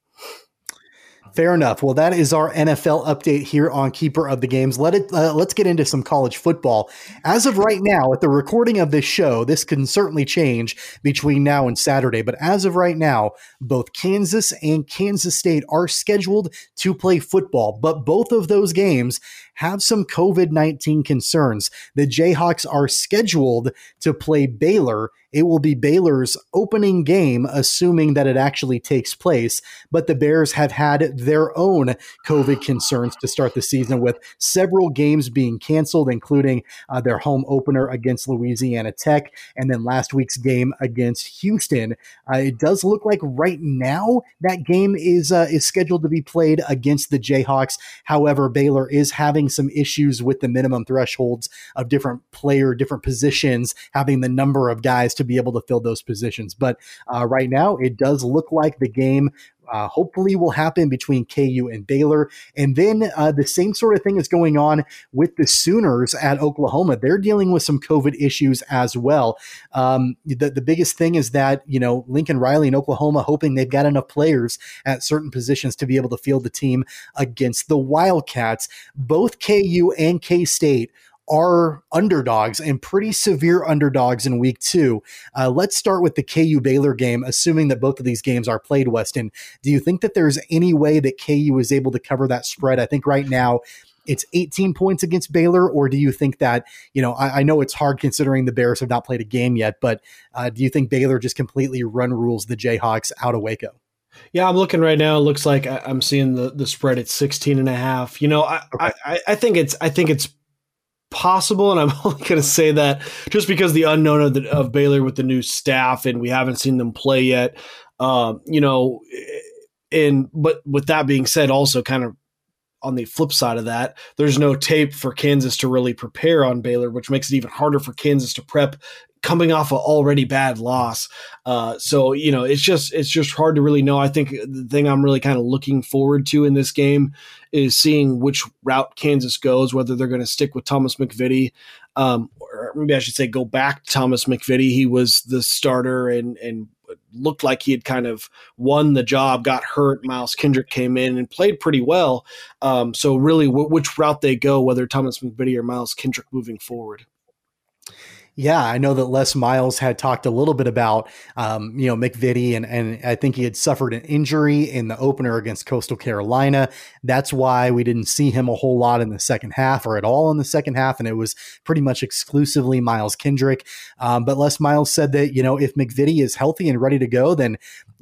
Fair enough. Well, that is our NFL update here on Keeper of the Games. Let it. Uh, let's get into some college football. As of right now, at the recording of this show, this can certainly change between now and Saturday. But as of right now, both Kansas and Kansas State are scheduled to play football. But both of those games have some COVID 19 concerns. The Jayhawks are scheduled to play Baylor. It will be Baylor's opening game, assuming that it actually takes place. But the Bears have had their own COVID concerns to start the season, with several games being canceled, including uh, their home opener against Louisiana Tech and then last week's game against Houston. Uh, it does look like right now that game is uh, is scheduled to be played against the Jayhawks. However, Baylor is having having some issues with the minimum thresholds of different player, different positions, having the number of guys to be able to fill those positions. But uh, right now, it does look like the game uh, hopefully will happen between KU and Baylor. And then uh, the same sort of thing is going on with the Sooners at Oklahoma. They're dealing with some COVID issues as well. Um, the, the biggest thing is that, you know, Lincoln Riley in Oklahoma hoping they've got enough players at certain positions to be able to field the team against the Wildcats. Both KU and K State are underdogs and pretty severe underdogs in week two. Uh, let's start with the KU Baylor game, assuming that both of these games are played, Weston. Do you think that there's any way that KU is able to cover that spread? I think right now it's 18 points against Baylor, or do you think that, you know, I, I know it's hard considering the Bears have not played a game yet, but uh, do you think Baylor just completely run rules the Jayhawks out of Waco? Yeah, I'm looking right now. It looks like I'm seeing the, the spread at 16 and a half. You know, I, okay. I, I think it's I think it's possible, and I'm <laughs> only going to say that just because the unknown of, the, of Baylor with the new staff, and we haven't seen them play yet. Um, you know, and but with that being said, also kind of on the flip side of that, there's no tape for Kansas to really prepare on Baylor, which makes it even harder for Kansas to prep coming off an already bad loss. Uh, so you know, it's just it's just hard to really know. I think the thing I'm really kind of looking forward to in this game is seeing which route Kansas goes, whether they're going to stick with Thomas MacVittie, Um, or maybe I should say go back to Thomas MacVittie. He was the starter and and looked like he had kind of won the job, got hurt. Miles Kendrick came in and played pretty well. Um, so really, w- which route they go, whether Thomas MacVittie or Miles Kendrick moving forward. Yeah, I know that Les Miles had talked a little bit about, um, you know, MacVittie, and, and I think he had suffered an injury in the opener against Coastal Carolina. That's why we didn't see him a whole lot in the second half or at all in the second half, and it was pretty much exclusively Miles Kendrick. Um, but Les Miles said that, you know, if MacVittie is healthy and ready to go, then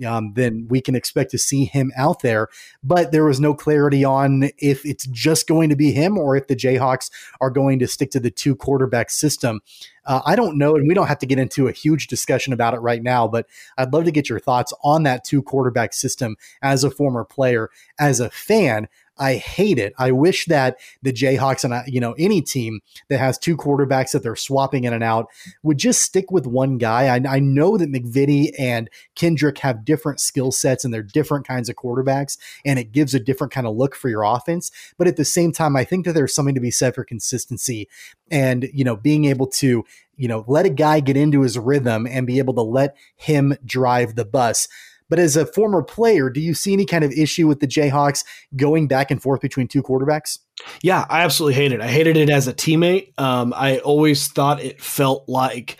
um, then we can expect to see him out there. But there was no clarity on if it's just going to be him or if the Jayhawks are going to stick to the two quarterback system. Uh, I don't know, and we don't have to get into a huge discussion about it right now, but I'd love to get your thoughts on that two quarterback system as a former player. As a fan, I hate it. I wish that the Jayhawks and I, you know any team that has two quarterbacks that they're swapping in and out would just stick with one guy. I, I know that MacVittie and Kendrick have different skill sets and they're different kinds of quarterbacks, and it gives a different kind of look for your offense. But at the same time, I think that there's something to be said for consistency and you know being able to you know let a guy get into his rhythm and be able to let him drive the bus. But as a former player, do you see any kind of issue with the Jayhawks going back and forth between two quarterbacks? Yeah, I absolutely hate it. I hated it as a teammate. Um, I always thought it felt like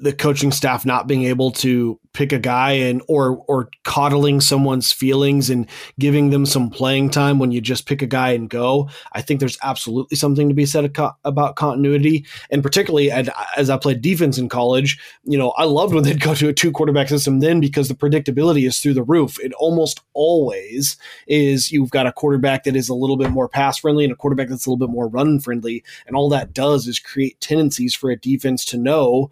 the coaching staff not being able to pick a guy and or or coddling someone's feelings and giving them some playing time when you just pick a guy and go. I think there's absolutely something to be said about continuity, and particularly as I played defense in college, you know, I loved when they'd go to a two quarterback system then because the predictability is through the roof. It almost always is you've got a quarterback that is a little bit more pass friendly a quarterback that's a little bit more run friendly, and all that does is create tendencies for a defense to know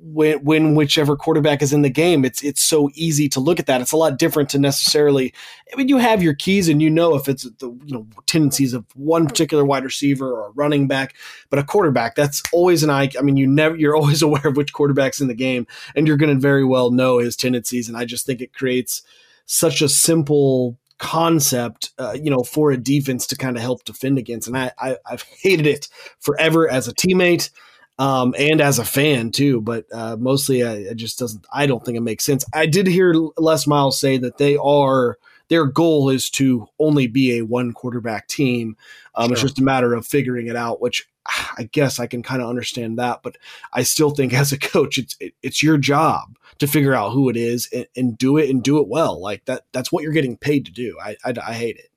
when, when whichever quarterback is in the game. It's it's so easy to look at that. It's a lot different to necessarily. I mean, you have your keys and you know if it's the you know tendencies of one particular wide receiver or running back, but a quarterback that's always an eye. I mean, you never you're <laughs> always aware of which quarterback's in the game, and you're going to very well know his tendencies. And I just think it creates such a simple concept, uh, you know, for a defense to kind of help defend against. And I, I have <laughs> hated it forever as a teammate um, and as a fan too. But uh, mostly, I, it just doesn't. I don't think it makes sense. I did hear Les Miles say that they are their goal is to only be a one quarterback team. Um, sure. It's just a matter of figuring it out, which <sighs> I guess I can kind of understand that. But I still think as a coach, it's it, it's your job to figure out who it is and, and, do it and do it well. Like that. That's what you're getting paid to do. I, I, I hate it.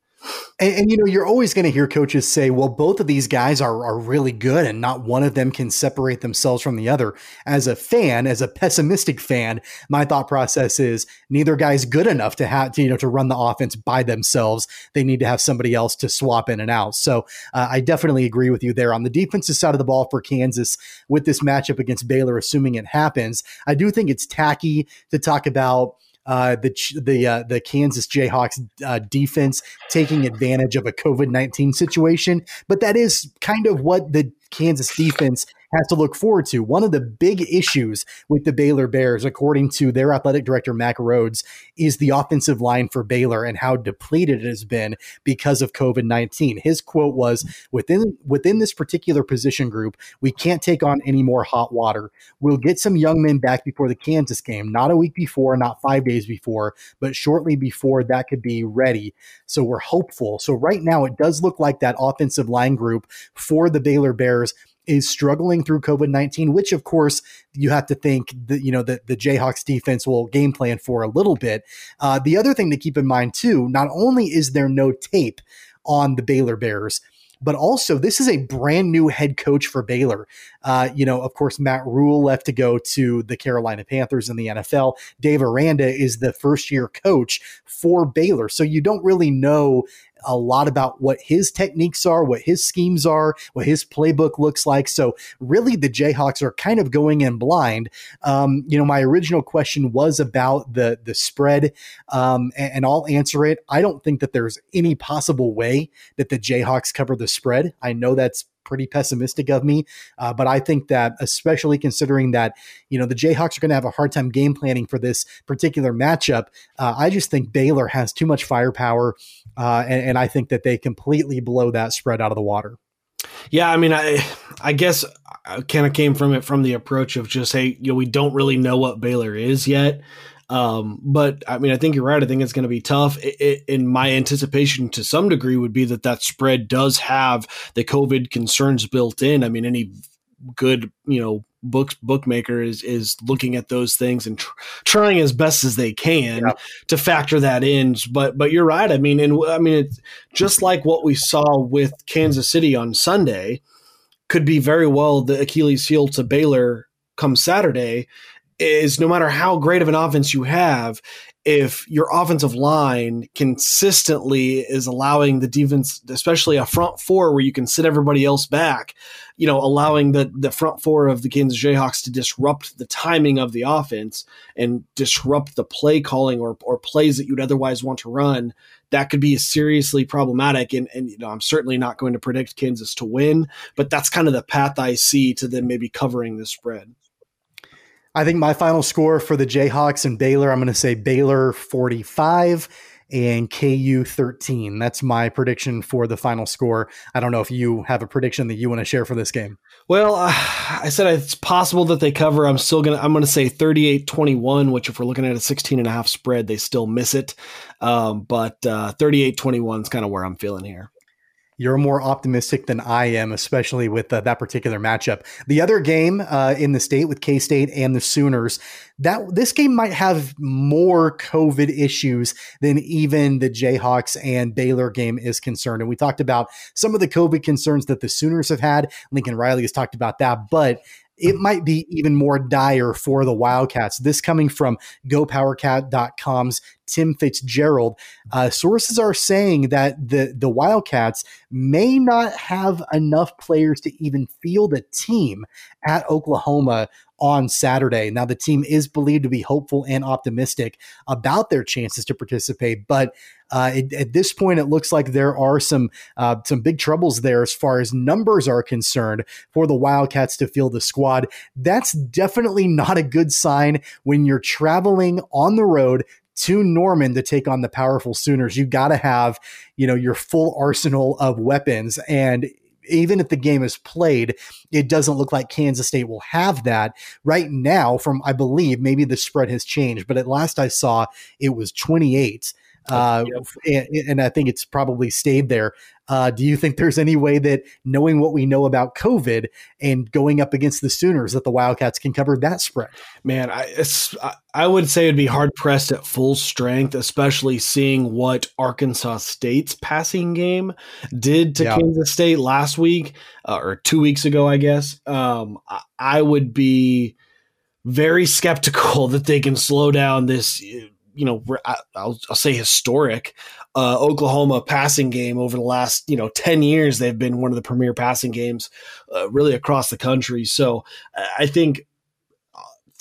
And, and, you know, you're always going to hear coaches say, well, both of these guys are, are really good and not one of them can separate themselves from the other. As a fan, as a pessimistic fan, my thought process is neither guy's good enough to have to, you know, to run the offense by themselves. They need to have somebody else to swap in and out. So uh, I definitely agree with you there. On the defensive side of the ball for Kansas with this matchup against Baylor, assuming it happens, I do think it's tacky to talk about uh, the the uh, the Kansas Jayhawks uh, defense taking advantage of a COVID nineteen situation, but that is kind of what the Kansas defense has to look forward to. One of the big issues with the Baylor Bears, according to their athletic director, Mack Rhoades, is the offensive line for Baylor and how depleted it has been because of COVID 19. His quote was within, within this particular position group, we can't take on any more hot water. We'll get some young men back before the Kansas game, not a week before, not five days before, but shortly before that could be ready. So we're hopeful. So right now, it does look like that offensive line group for the Baylor Bears is struggling through COVID 19, which of course you have to think that, you know, that the Jayhawks defense will game plan for a little bit. Uh, the other thing to keep in mind too, not only is there no tape on the Baylor Bears, but also this is a brand new head coach for Baylor. Uh, you know, of course, Matt Rhule left to go to the Carolina Panthers in the NFL. Dave Aranda is the first year coach for Baylor. So you don't really know a lot about what his techniques are, what his schemes are, what his playbook looks like. So really, the Jayhawks are kind of going in blind. Um, you know, my original question was about the the spread, um, and, and I'll answer it. I don't think that there's any possible way that the Jayhawks cover the spread. I know that's pretty pessimistic of me. Uh, but I think that, especially considering that, you know, the Jayhawks are going to have a hard time game planning for this particular matchup, uh, I just think Baylor has too much firepower. Uh, and, and I think that they completely blow that spread out of the water. Yeah, I mean, I I guess I kind of came from it from the approach of just hey, you know, we don't really know what Baylor is yet. Um, but I mean, I think you're right. I think it's going to be tough. It, it, in my anticipation, to some degree, would be that that spread does have the COVID concerns built in. I mean, any good, you know, books bookmaker is is looking at those things and tr- trying as best as they can yeah. to factor that in. But but you're right. I mean, and I mean, it's just like what we saw with Kansas City on Sunday, could be very well the Achilles heel to Baylor come Saturday is no matter how great of an offense you have, if your offensive line consistently is allowing the defense, especially a front four where you can sit everybody else back, you know, allowing the, the front four of the Kansas Jayhawks to disrupt the timing of the offense and disrupt the play calling or, or plays that you'd otherwise want to run, that could be seriously problematic. And, and, you know, I'm certainly not going to predict Kansas to win, but that's kind of the path I see to them maybe covering the spread. I think my final score for the Jayhawks and Baylor, I'm going to say Baylor 45 and KU 13. That's my prediction for the final score. I don't know if you have a prediction that you want to share for this game. Well, uh, I said it's possible that they cover. I'm still going to I'm going to say 38-21, which if we're looking at a 16 and a half spread, they still miss it. Um, but uh, 38-21 is kind of where I'm feeling here you're more optimistic than I am, especially with uh, that particular matchup. The other game uh, in the state with K State and the Sooners, that this game might have more COVID issues than even the Jayhawks and Baylor game is concerned. And we talked about some of the COVID concerns that the Sooners have had. Lincoln Riley has talked about that, but it might be even more dire for the Wildcats. This coming from GoPowerCat.com's Tim Fitzgerald. Uh, sources are saying that the, the Wildcats may not have enough players to even field a team at Oklahoma on Saturday. Now, the team is believed to be hopeful and optimistic about their chances to participate, but uh, it, at this point, it looks like there are some uh, some big troubles there as far as numbers are concerned for the Wildcats to field the squad. That's definitely not a good sign when you're traveling on the road to Norman to take on the powerful Sooners. You got to have, you know, your full arsenal of weapons. And even if the game is played, it doesn't look like Kansas State will have that right now. From I believe maybe the spread has changed, but at last I saw it was 28 uh, and, and, I think it's probably stayed there. Uh, do you think there's any way that knowing what we know about COVID and going up against the Sooners that the Wildcats can cover that spread? Man, I I would say it'd be hard pressed at full strength, especially seeing what Arkansas State's passing game did to yeah. Kansas State last week uh, or two weeks ago, I guess. Um, I would be very skeptical <laughs> that they can slow down this you know, I'll, I'll say historic uh, Oklahoma passing game over the last, you know, 10 years. They've been one of the premier passing games uh, really across the country. So I think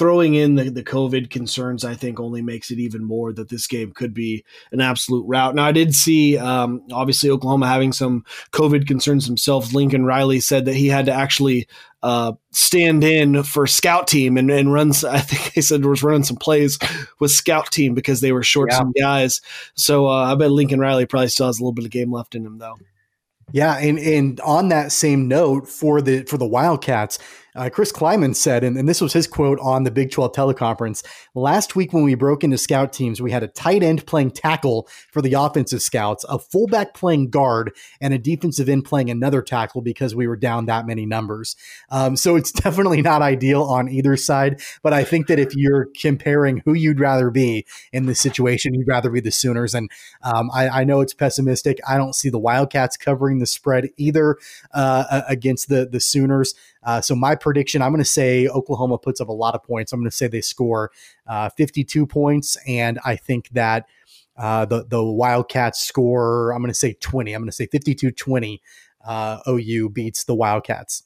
throwing in the, the COVID concerns, I think only makes it even more that this game could be an absolute rout. Now, I did see, um, obviously, Oklahoma having some COVID concerns themselves. Lincoln Riley said that he had to actually uh, stand in for scout team and, and runs. I think he said was running some plays with scout team because they were short yeah. some guys. So uh, I bet Lincoln Riley probably still has a little bit of game left in him though. Yeah, and and on that same note for the for the Wildcats, uh, Chris Klieman said, and, and, this was his quote on the Big 12 teleconference last week when we broke into scout teams, we had a tight end playing tackle for the offensive scouts, a fullback playing guard, and a defensive end playing another tackle because we were down that many numbers. Um, so it's <laughs> definitely not ideal on either side. But I think that if you're comparing who you'd rather be in this situation, you'd rather be the Sooners. And um, I, I, know it's pessimistic. I don't see the Wildcats covering the spread either uh, against the the Sooners. Uh, so my prediction, I'm going to say Oklahoma puts up a lot of points. I'm going to say they score uh, 52 points, and I think that uh, the the Wildcats score. I'm going to say 20. I'm going to say 52-20. Uh, OU beats the Wildcats.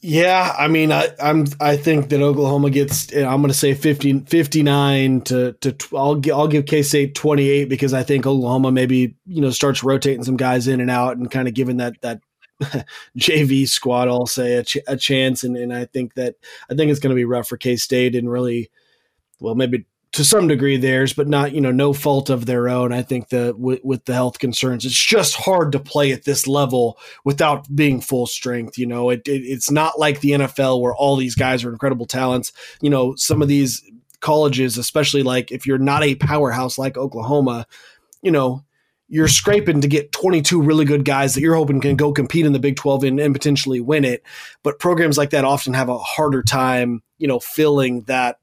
Yeah, I mean, I, I'm I think that Oklahoma gets. I'm going to say 50, 59 to to. I'll I'll give K State 28 because I think Oklahoma maybe you know starts rotating some guys in and out and kind of giving that that <laughs> JV squad, I'll say, a, ch- a chance. And, and I think that I think it's going to be rough for K State and really, well, maybe to some degree theirs, but not you know no fault of their own. I think with, with, the health concerns, it's just hard to play at this level without being full strength. You know, it, it, it's not like the NFL where all these guys are incredible talents. You know, some of these colleges, especially like if you're not a powerhouse like Oklahoma, you know, you're scraping to get 22 really good guys that you're hoping can go compete in the Big 12 and, and, potentially win it. But programs like that often have a harder time, you know, filling that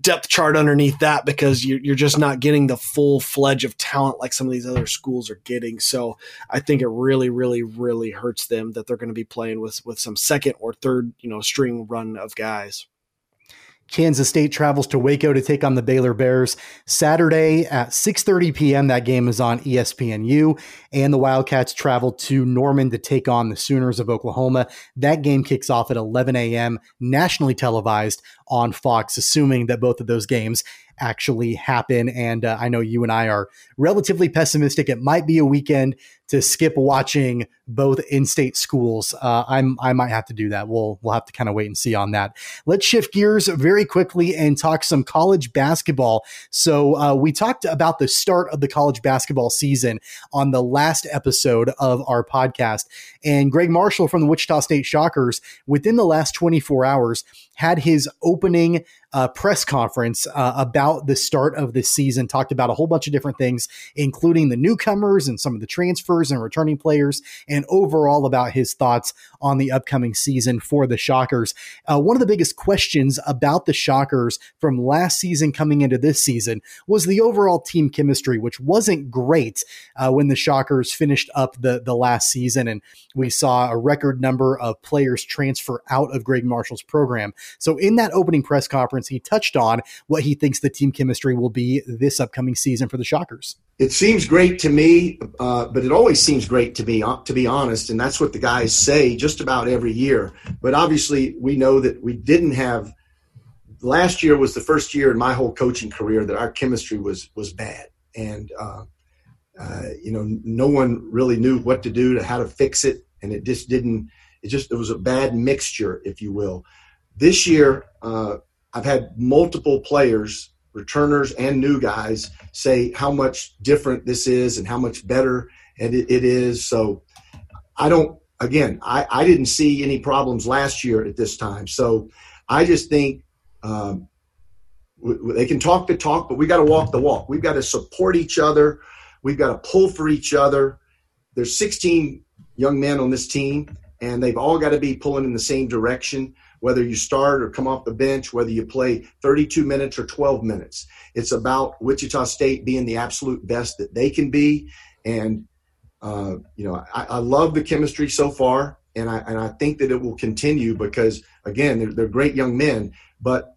depth chart underneath that because you're, you're just not getting the full fledge of talent like some of these other schools are getting. So I think it really, really, really hurts them that they're going to be playing with with some second or third, you know, string run of guys. Kansas State travels to Waco to take on the Baylor Bears Saturday at 6:30 p.m. That game is on ESPNU, and the Wildcats travel to Norman to take on the Sooners of Oklahoma. That game kicks off at 11 a.m. nationally televised on Fox, assuming that both of those games actually happen. And uh, I know you and I are relatively pessimistic. It might be a weekend to skip watching both in-state schools. Uh, I'm I might have to do that. We'll we'll have to kind of wait and see on that. Let's shift gears very quickly and talk some college basketball. So uh, we talked about the start of the college basketball season on the last episode of our podcast, and Gregg Marshall from the Wichita State Shockers within the last 24 hours had his opening uh, press conference uh, about the start of the season. Talked about a whole bunch of different things, including the newcomers and some of the transfers and returning players, and overall about his thoughts on the upcoming season for the Shockers. Uh, one of the biggest questions about the Shockers from last season coming into this season was the overall team chemistry, which wasn't great uh, when the Shockers finished up the the last season, and we saw a record number of players transfer out of Gregg Marshall's program. So in that opening press conference, he touched on what he thinks the team chemistry will be this upcoming season for the Shockers. It seems great to me, uh, but it always seems great to me, uh, to be honest. And that's what the guys say just about every year. But obviously, we know that we didn't have. Last year was the first year in my whole coaching career that our chemistry was was bad, and uh, uh, you know, no one really knew what to do to how to fix it, and it just didn't. It just it was a bad mixture, if you will. This year, uh, I've had multiple players, returners and new guys, say how much different this is and how much better it, it is. So I don't, again, I, I didn't see any problems last year at this time. So I just think um, they can talk the talk, but we got to walk the walk. We've got to support each other. We've got to pull for each other. There's 16 young men on this team, and they've all got to be pulling in the same direction whether you start or come off the bench, whether you play 32 minutes or 12 minutes. It's about Wichita State being the absolute best that they can be. And, uh, you know, I, I, love the chemistry so far, and I, and I think that it will continue because, again, they're, they're great young men. But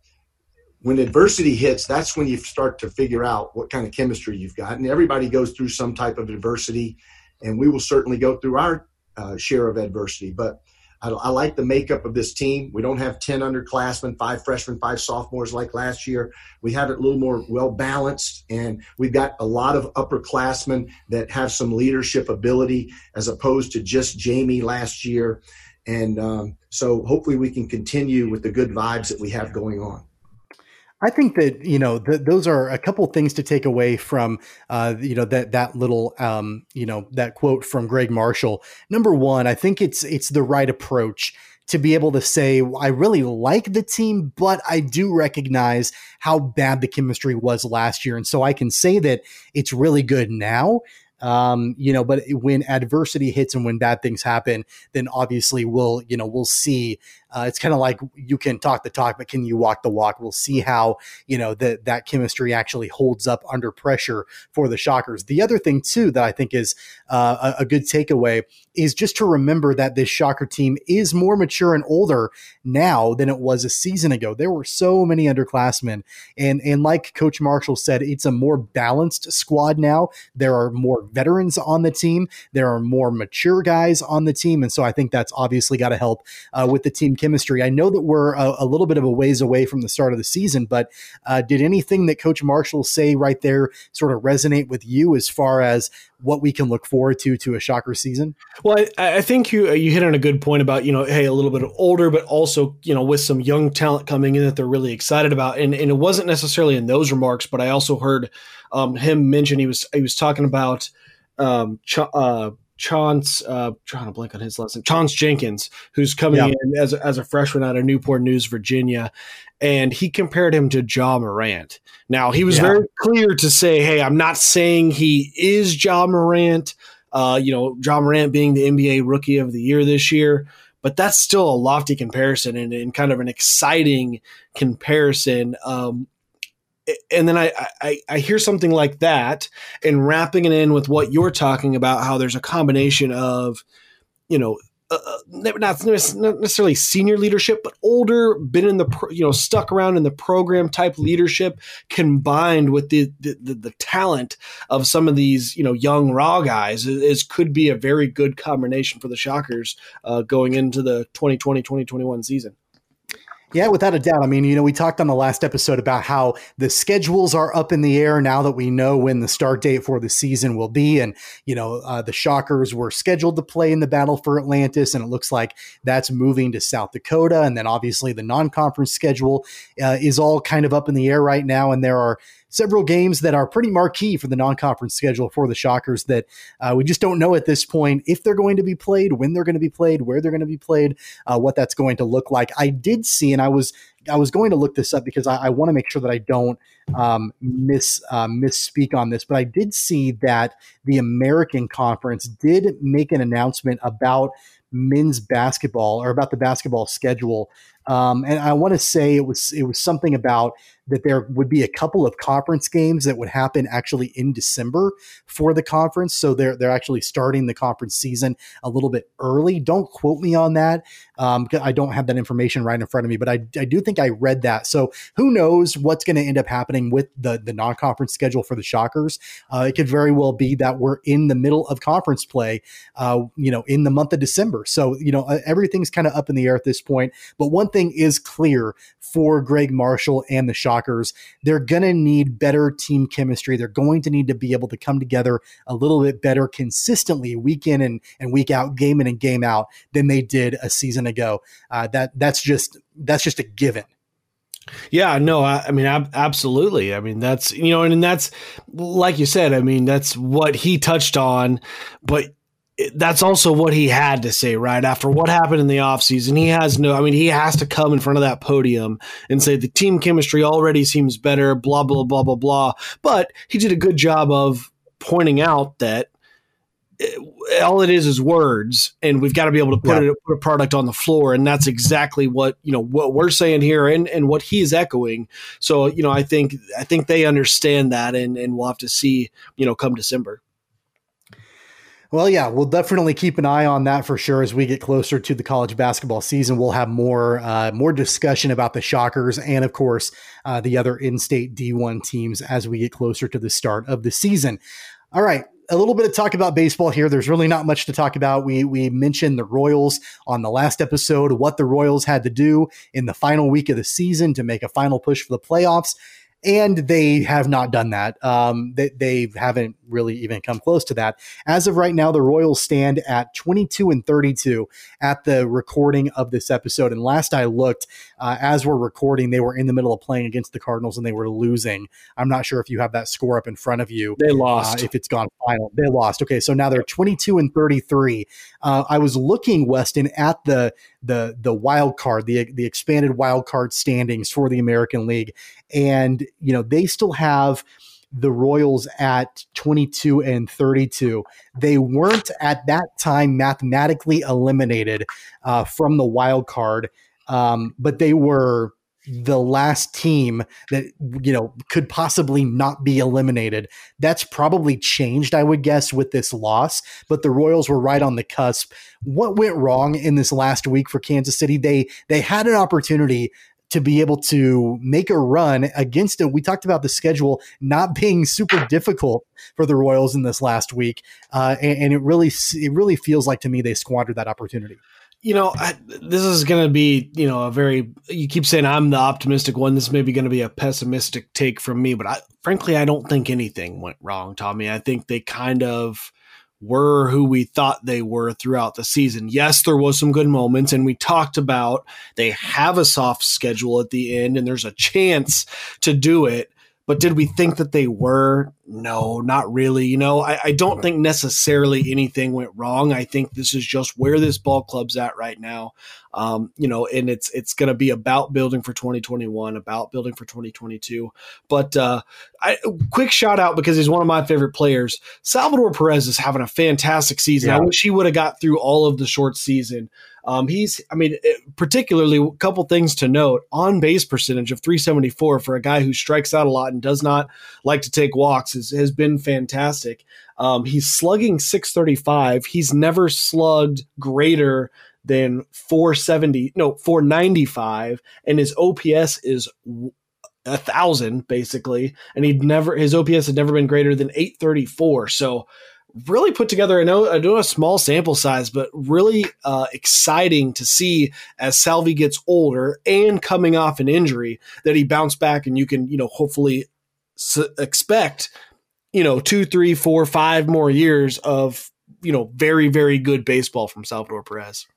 when adversity hits, that's when you start to figure out what kind of chemistry you've got. And everybody goes through some type of adversity, and we will certainly go through our uh, share of adversity. But I, I, like the makeup of this team. We don't have 10 underclassmen, five freshmen, five sophomores like last year. We have it a little more well balanced, and we've got a lot of upperclassmen that have some leadership ability as opposed to just Jamie last year. And um, so hopefully we can continue with the good vibes that we have going on. I think that you know th- those are a couple things to take away from uh, you know that that little um, you know that quote from Gregg Marshall. Number one, I think it's it's the right approach to be able to say I really like the team, but I do recognize how bad the chemistry was last year, and so I can say that it's really good now. Um, you know, but when adversity hits and when bad things happen, then obviously we'll, you know, we'll see uh, it's kind of like you can talk the talk, but can you walk the walk? We'll see how you know that that chemistry actually holds up under pressure for the Shockers. The other thing too that I think is uh, a, a good takeaway is just to remember that this Shocker team is more mature and older now than it was a season ago. There were so many underclassmen, and and like Coach Marshall said, it's a more balanced squad now. There are more veterans on the team. There are more mature guys on the team, and so I think that's obviously got to help uh, with the team chemistry. I know that we're a, a, little bit of a ways away from the start of the season, but uh, did anything that Coach Marshall say right there sort of resonate with you as far as what we can look forward to to a shocker season? Well, I, I think you you hit on a good point about you know, hey, a little bit older, but also you know, with some young talent coming in that they're really excited about, and and it wasn't necessarily in those remarks, but I also heard um, him mention he was he was talking about um, ch- uh, Chance, uh, trying to blink on his last name, Chance Jenkins, who's coming yep. in as a, as a freshman out of Newport News, Virginia, and he compared him to Ja Morant. Now he was yeah. very clear to say, "Hey, I'm not saying he is Ja Morant. Uh, you know, Ja Morant being the NBA Rookie of the Year this year." But that's still a lofty comparison and, and kind of an exciting comparison. Um, and then I, I, I hear something like that and wrapping it in with what you're talking about how there's a combination of you know uh, uh not necessarily senior leadership, but older, been in the pro, you know stuck around in the program type leadership, combined with the the, the, the talent of some of these you know young raw guys, is, could be a very good combination for the Shockers uh, going into the 2020-2021 season. Yeah, without a doubt. I mean, you know, we talked on the last episode about how the schedules are up in the air now that we know when the start date for the season will be. And, you know, uh, the Shockers were scheduled to play in the Battle for Atlantis, and it looks like that's moving to South Dakota. And then obviously the non conference schedule uh, is all kind of up in the air right now. And there are several games that are pretty marquee for the non-conference schedule for the Shockers that uh, we just don't know at this point if they're going to be played, when they're going to be played, where they're going to be played, uh, what that's going to look like. I did see, and I was I was going to look this up because I, I want to make sure that I don't um, miss uh, misspeak on this, but I did see that the American Conference did make an announcement about men's basketball or about the basketball schedule. Um, and I want to say it was it was something about that there would be a couple of conference games that would happen actually in December for the conference. So they're they're actually starting the conference season a little bit early. Don't quote me on that. Um, I don't have that information right in front of me, but I, I do think I read that. So who knows what's going to end up happening with the the non conference schedule for the Shockers? Uh, it could very well be that we're in the middle of conference play, uh, you know, in the month of December. So you know everything's kind of up in the air at this point. But one thing is clear for Gregg Marshall and the Shockers they're going to need better team chemistry. They're going to need to be able to come together a little bit better consistently week in and, and week out, game in and game out than they did a season ago. Uh, that that's just that's just a given. Yeah, no, I, I mean, ab- absolutely. I mean, that's, you know, and that's, like you said, I mean, that's what he touched on, but that's also what he had to say right? After what happened in the offseason he has no i mean he has to come in front of that podium and say the team chemistry already seems better blah blah blah blah blah. But he did a good job of pointing out that it, all it is is words and we've got to be able to put, yeah. it, put a product on the floor and that's exactly what you know what we're saying here and and what he is echoing. So you know i think i think they understand that and and we'll have to see you know come december well, yeah, we'll definitely keep an eye on that for sure as we get closer to the college basketball season. We'll have more uh, more discussion about the Shockers and, of course, uh, the other in-state D1 teams as we get closer to the start of the season. All right, a little bit of talk about baseball here. There's really not much to talk about. We we mentioned the Royals on the last episode, what the Royals had to do in the final week of the season to make a final push for the playoffs and they have not done that. Um, they, they haven't really even come close to that. As of right now, the Royals stand at 22 and 32 at the recording of this episode. And last I looked, uh, as we're recording, they were in the middle of playing against the Cardinals and they were losing. I'm not sure if you have that score up in front of you. They lost. Uh, if it's gone final, they lost. Okay, so now they're 22 and 33. Uh, I was looking, Weston, at the the the wild card, the the expanded wild card standings for the American League, and you know they still have the Royals at 22 and 32. They weren't at that time mathematically eliminated uh, from the wild card, um, but they were the last team that you know could possibly not be eliminated. That's probably changed, I would guess, with this loss. But the Royals were right on the cusp. What went wrong in this last week for Kansas City? They they had an opportunity to be able to make a run against it. We talked about the schedule not being super difficult for the Royals in this last week, uh, and, and, it really it really feels like to me they squandered that opportunity. You know, I, this is going to be you know a very. You keep saying I'm the optimistic one. This may be going to be a pessimistic take from me, but I, frankly, I don't think anything went wrong, Tommy. I think they kind of were who we thought they were throughout the season. Yes, there was some good moments and we talked about they have a soft schedule at the end and there's a chance to do it. But did we think that they were? No, not really. You know, I, I, don't think necessarily anything went wrong. I think this is just where this ball club's at right now. Um, you know, and it's it's going to be about building for 2021, about building for 2022. But uh, I, quick shout out because he's one of my favorite players. Salvador Perez is having a fantastic season. Yeah. I wish he would have got through all of the short season. Um, he's, I mean, eh, particularly a couple things to note on base percentage of 374 for a guy who strikes out a lot and does not like to take walks is, has been fantastic. Um, he's slugging 635. He's never slugged greater than 470, no, 495, and his OPS is a thousand basically, and he'd never his OPS had never been greater than 834. So really put together. I know I know a small sample size, but really uh, exciting to see as Salvy gets older and coming off an injury that he bounced back, and you can you know hopefully expect you know two, three, four, five more years of you know very very good baseball from Salvador Perez.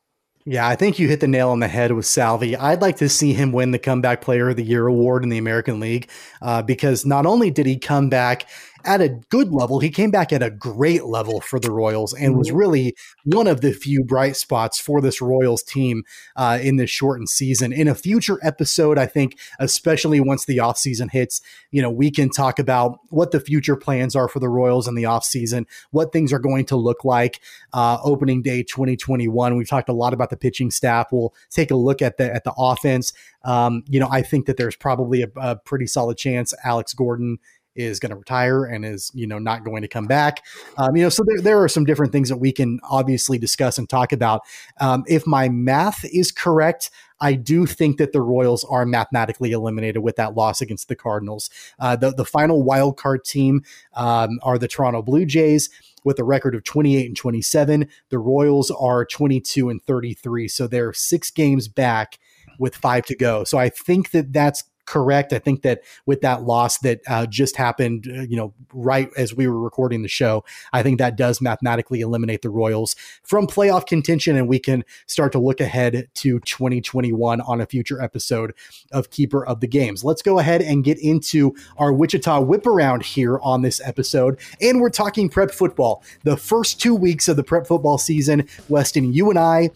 Yeah, I think you hit the nail on the head with Salvy. I'd like to see him win the Comeback Player of the Year award in the American League uh, because not only did he come back at a good level. He came back at a great level for the Royals and was mm-hmm. really one of the few bright spots for this Royals team uh, in this shortened season. In a future episode, I think, especially once the offseason hits, you know, we can talk about what the future plans are for the Royals in the offseason, what things are going to look like uh, opening day 2021. We've talked a lot about the pitching staff. We'll take a look at the at the offense. Um, you know, I think that there's probably a, a pretty solid chance Alex Gordon is going to retire and is you know not going to come back um, you know so there, there are some different things that we can obviously discuss and talk about um, if my math is correct I do think that the Royals are mathematically eliminated with that loss against the Cardinals. Uh, the, the final wild card team um, are the Toronto Blue Jays with a record of 28 and 27. The Royals are 22 and 33. So they're six games back with five to go. So I think that that's correct. I think that with that loss that uh, just happened, uh, you know, right as we were recording the show, I think that does mathematically eliminate the Royals from playoff contention, and we can start to look ahead to 2021 on a future episode of Keeper of the Games. Let's go ahead and get into our Wichita whip around here on this episode, and we're talking prep football. The first two weeks of the prep football season, Weston, you and I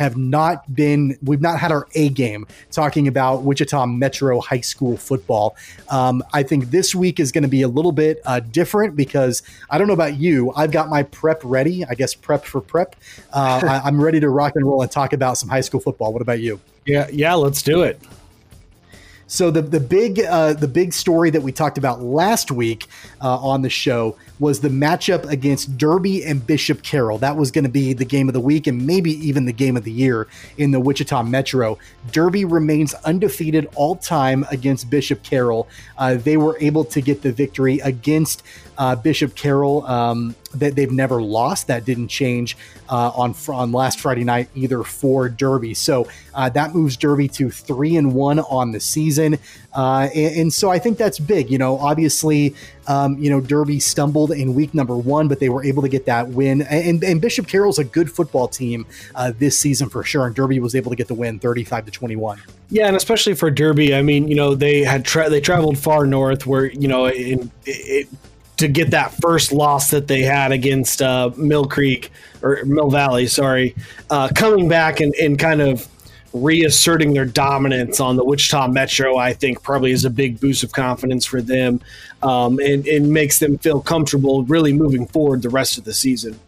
have not been, we've not had our A game talking about Wichita Metro High School football. Um, I think this week is going to be a little bit uh, different because I don't know about you. I've got my prep ready, I guess prep for prep. Uh, I, I'm ready to rock and roll and talk about some high school football. What about you? Yeah, yeah, let's do it. So the the big uh, the big story that we talked about last week uh, on the show was the matchup against Derby and Bishop Carroll. That was going to be the game of the week and maybe even the game of the year in the Wichita Metro. Derby remains undefeated all time against Bishop Carroll. Uh, they were able to get the victory against uh, Bishop Carroll. Um, that they've never lost. That didn't change uh, on on last Friday night either for Derby. So uh, that moves Derby to three and one on the season, uh, and, and, so I think that's big. You know, obviously, um, you know Derby stumbled in week number one, but they were able to get that win. And, and Bishop Carroll's a good football team uh, this season for sure, and Derby was able to get the win, thirty-five to twenty-one. Yeah, and especially for Derby, I mean, you know, they had tra- they traveled far north, where you know, in, to get that first loss that they had against uh, Mill Creek or Mill Valley, sorry, uh, coming back and, and kind of reasserting their dominance on the Wichita Metro, I think probably is a big boost of confidence for them um, and, and makes them feel comfortable really moving forward the rest of the season.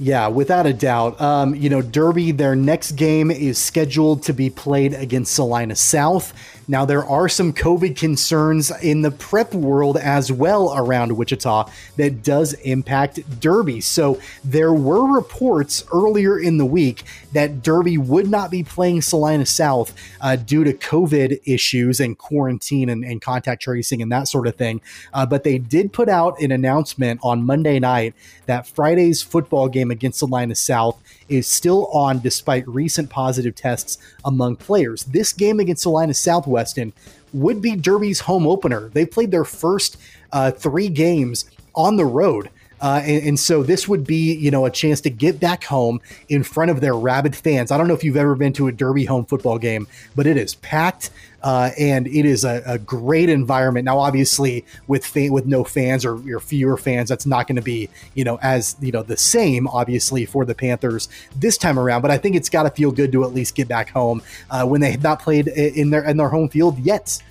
Yeah, without a doubt. Um, you know, Derby, their next game is scheduled to be played against Salina South. Now, there are some COVID concerns in the prep world as well around Wichita that does impact Derby. So, there were reports earlier in the week that Derby would not be playing Salina South uh, due to COVID issues and quarantine and, and, contact tracing and that sort of thing. Uh, but they did put out an announcement on Monday night that Friday's football game against Salina South is still on despite recent positive tests among players. This game against Salina Southwestern would be Derby's home opener. They played their first uh, three games on the road. Uh, and, and, so this would be, you know, a chance to get back home in front of their rabid fans. I don't know if you've ever been to a Derby home football game, but it is packed uh, and it is a, a, great environment. Now, obviously, with fa- with no fans or, or fewer fans, that's not going to be, you know, as you know the same, obviously, for the Panthers this time around. But I think it's got to feel good to at least get back home uh, when they have not played in their in their home field yet.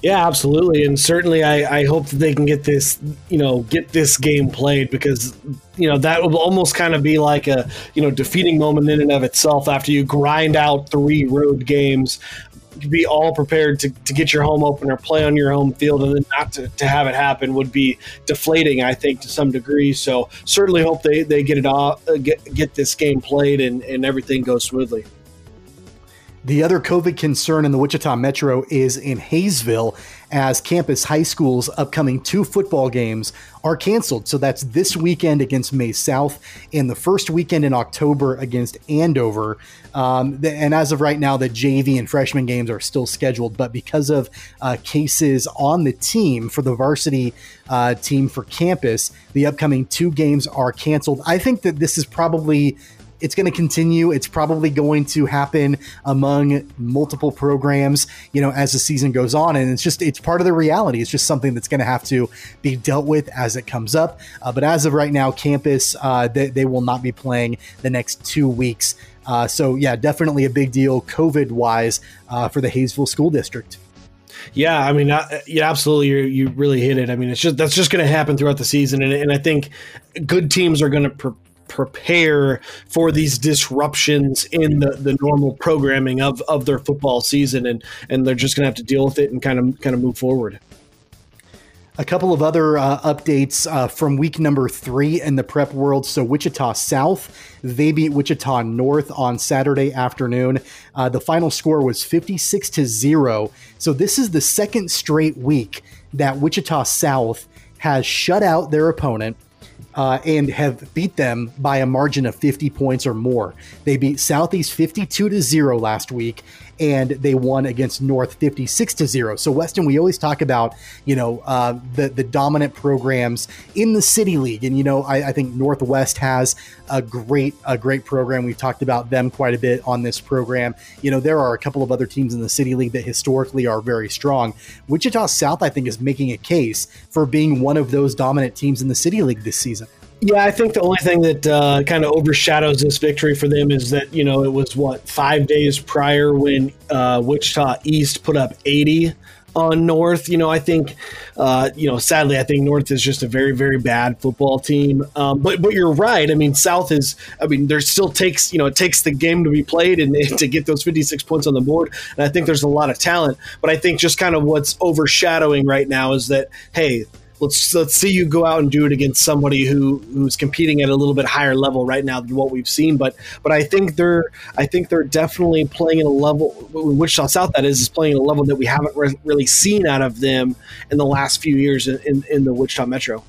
Yeah, absolutely, and certainly, I, I hope that they can get this, you know, get this game played because, you know, that will almost kind of be like a, you know, defeating moment in and of itself after you grind out three road games, be all prepared to, to get your home opener, play on your home field, and then not to, to have it happen would be deflating, I think, to some degree. So certainly hope they, they get it off, uh, get get this game played, and, and everything goes smoothly. The other COVID concern in the Wichita Metro is in Haysville, as campus high school's upcoming two football games are canceled. So that's this weekend against Maize South and the first weekend in October against Andover. Um, and as of right now, the JV and freshman games are still scheduled, but because of uh, cases on the team for the varsity uh, team for campus, the upcoming two games are canceled. I think that this is probably it's going to continue. It's probably going to happen among multiple programs, you know, as the season goes on. And it's just, it's part of the reality. It's just something that's going to have to be dealt with as it comes up. Uh, but as of right now, campus, uh, they, they, will not be playing the next two weeks. Uh, so, yeah, definitely a big deal COVID wise uh, for the Haysville School District. Yeah, I mean, uh, yeah, absolutely. You you really hit it. I mean, it's just that's just going to happen throughout the season, and, and I think good teams are going to pre- prepare for these disruptions in the, the normal programming of, of their football season and and they're just going to have to deal with it and kind of kind of move forward a couple of other uh, updates uh, from week number three in the prep world. So, Wichita South, they beat Wichita North on Saturday afternoon. Uh, the final score was 56 to 0. So, this is the second straight week that Wichita South has shut out their opponent uh, and have beat them by a margin of 50 points or more. They beat Southeast 52 to 0 last week, and they won against North 56 to 0. So, Weston, we always talk about, you know, uh, the, the dominant programs in the City League. And, you know, I, I, think Northwest has a great, a great program. We've talked about them quite a bit on this program. You know, there are a couple of other teams in the City League that historically are very strong. Wichita South, I think, is making a case for being one of those dominant teams in the City League this season. Yeah, I think the only thing that uh, kind of overshadows this victory for them is that you know it was what five days prior when uh, Wichita East put up 80 on North. You know, I think, uh, you know, sadly, I think North is just a very, very bad football team. Um, but but you're right. I mean, South is. I mean, there still takes you know it takes the game to be played and, and <laughs> to get those 56 points on the board. And I think there's a lot of talent. But I think just kind of what's overshadowing right now is that hey let's let's see you go out and do it against somebody who who's competing at a little bit higher level right now than what we've seen. But but I think they're I think they're definitely playing at a level Wichita South that is is playing at a level that we haven't re- really seen out of them in the last few years in, in, in the Wichita Metro.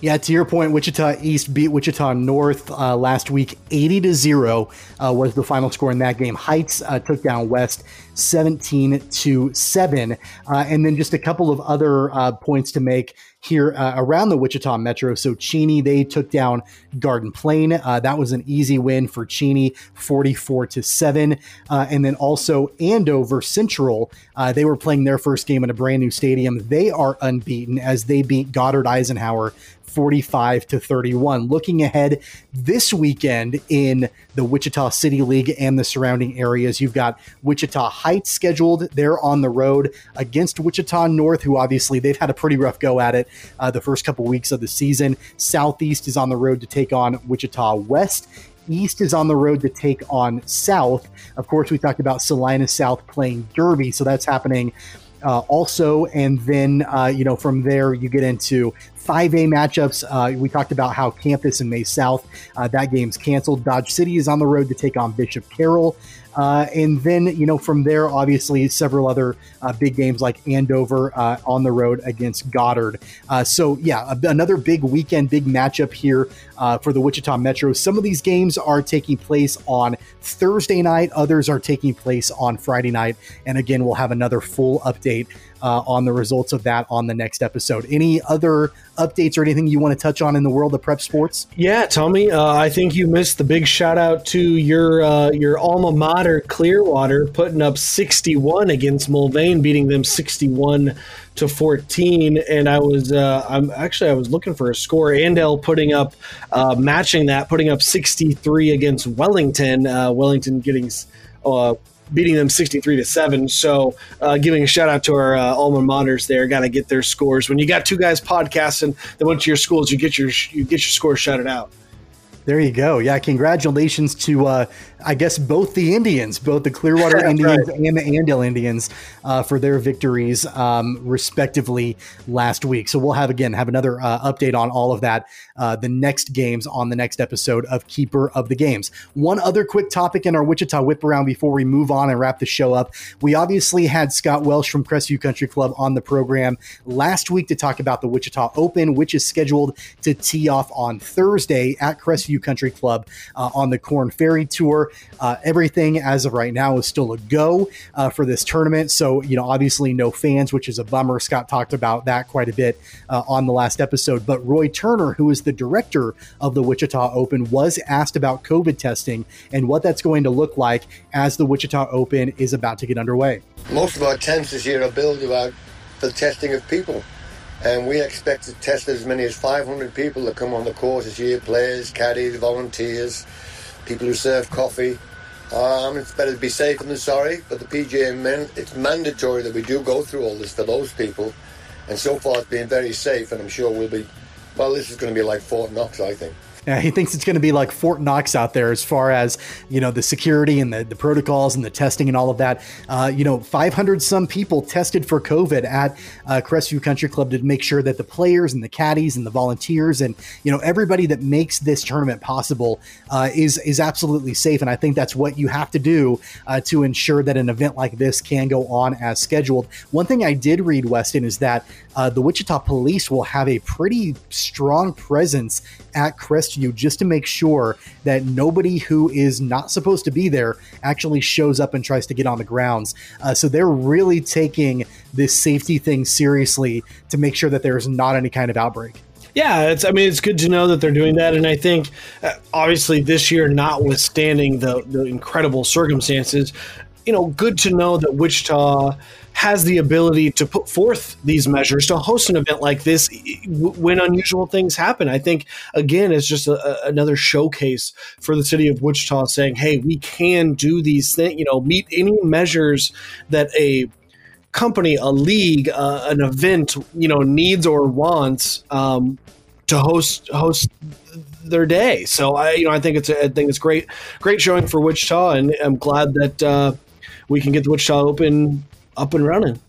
Yeah, to your point, Wichita East beat Wichita North uh, last week, eighty to zero uh, was the final score in that game. Heights uh, took down West, seventeen to seven, uh, and then just a couple of other uh, points to make here around the Wichita Metro. So Cheney they took down Garden Plain. That was an easy win for Cheney, 44 to seven. And then also Andover Central. They were playing their first game in a brand new stadium. They are unbeaten as they beat Goddard Eisenhower 45 to 31. Looking ahead this weekend in the Wichita City League and the surrounding areas, you've got Wichita Heights scheduled. They're on the road against Wichita North, who obviously they've had a pretty rough go at it uh, the first couple weeks of the season. Southeast is on the road to take on Wichita West. East is on the road to take on South. Of course, we talked about Salina South playing Derby, so that's happening uh, also. And then, uh, you know, from there, you get into 5A matchups. Uh, we talked about how Campus and Maize South, uh, that game's canceled. Dodge City is on the road to take on Bishop Carroll. Uh, and then, you know, from there, obviously, several other uh, big games like Andover uh, on the road against Goddard. Uh, so, yeah, another big weekend, big matchup here uh, for the Wichita Metro. Some of these games are taking place on Thursday night, others are taking place on Friday night. And again, we'll have another full update uh, on the results of that on the next episode. Any other updates or anything you want to touch on in the world of prep sports? Yeah, Tommy, uh, I think you missed the big shout out to your uh, your alma mater, Clearwater, putting up 61 against Mulvane, beating them 61 to 14 and i was uh, i'm actually i was looking for a score Andale putting up uh, matching that putting up 63 against wellington uh, wellington getting beating them 63 to 7 so uh, giving a shout out to our uh, alma maters there. Got to get their scores. When you got two guys podcasting that went to your schools you get your you get your scores shouted out. There you go. Yeah, congratulations to uh, I guess both the Indians, both the Clearwater <laughs> Indians right. and the Andale Indians, uh, for their victories um, respectively last week. So we'll have again have another uh, update on all of that uh, the next games on the next episode of Keeper of the Games. One other quick topic in our Wichita whip around before we move on and wrap the show up. We obviously had Scott Welsh from Crestview Country Club on the program last week to talk about the Wichita Open, which is scheduled to tee off on Thursday at Crestview Country Club uh, on the Korn Ferry Tour. Uh, everything as of right now is still a go uh, for this tournament. So, you know, obviously no fans, which is a bummer. Scott talked about that quite a bit uh, on the last episode. But Roy Turner, who is the director of the Wichita Open, was asked about COVID testing and what that's going to look like as the Wichita Open is about to get underway. Most of our tents this year are built about the testing of people and we expect to test as many as 500 people that come on the course this year players, caddies, volunteers, people who serve coffee. Um, it's better to be safe than sorry, but the PGA men, it's mandatory that we do go through all this for those people. And so far, it's been very safe, and I'm sure we'll be. Well, this is going to be like Fort Knox, I think. Yeah, he thinks it's going to be like Fort Knox out there as far as you know the security and the, the protocols and the testing and all of that. Uh, you know, 500 some people tested for COVID at uh, Crestview Country Club to make sure that the players and the caddies and the volunteers and you know everybody that makes this tournament possible uh, is is absolutely safe. And I think that's what you have to do uh, to ensure that an event like this can go on as scheduled. One thing I did read, Weston, is that uh, the Wichita Police will have a pretty strong presence at Crestview just to make sure that nobody who is not supposed to be there actually shows up and tries to get on the grounds. Uh, so they're really taking this safety thing seriously to make sure that there's not any kind of outbreak. Yeah, it's. I mean, it's good to know that they're doing that, and I think, uh, obviously, this year, notwithstanding the the incredible circumstances, you know, good to know that Wichita has the ability to put forth these measures to host an event like this when unusual things happen. I think, again, it's just a, another showcase for the city of Wichita saying, hey, we can do these things, you know, meet any measures that a company, a league, uh, an event, you know, needs or wants um, to host host their day. So I, you know, I think it's a, I think it's great, great showing for Wichita, and I'm glad that uh, we can get the Wichita Open up and running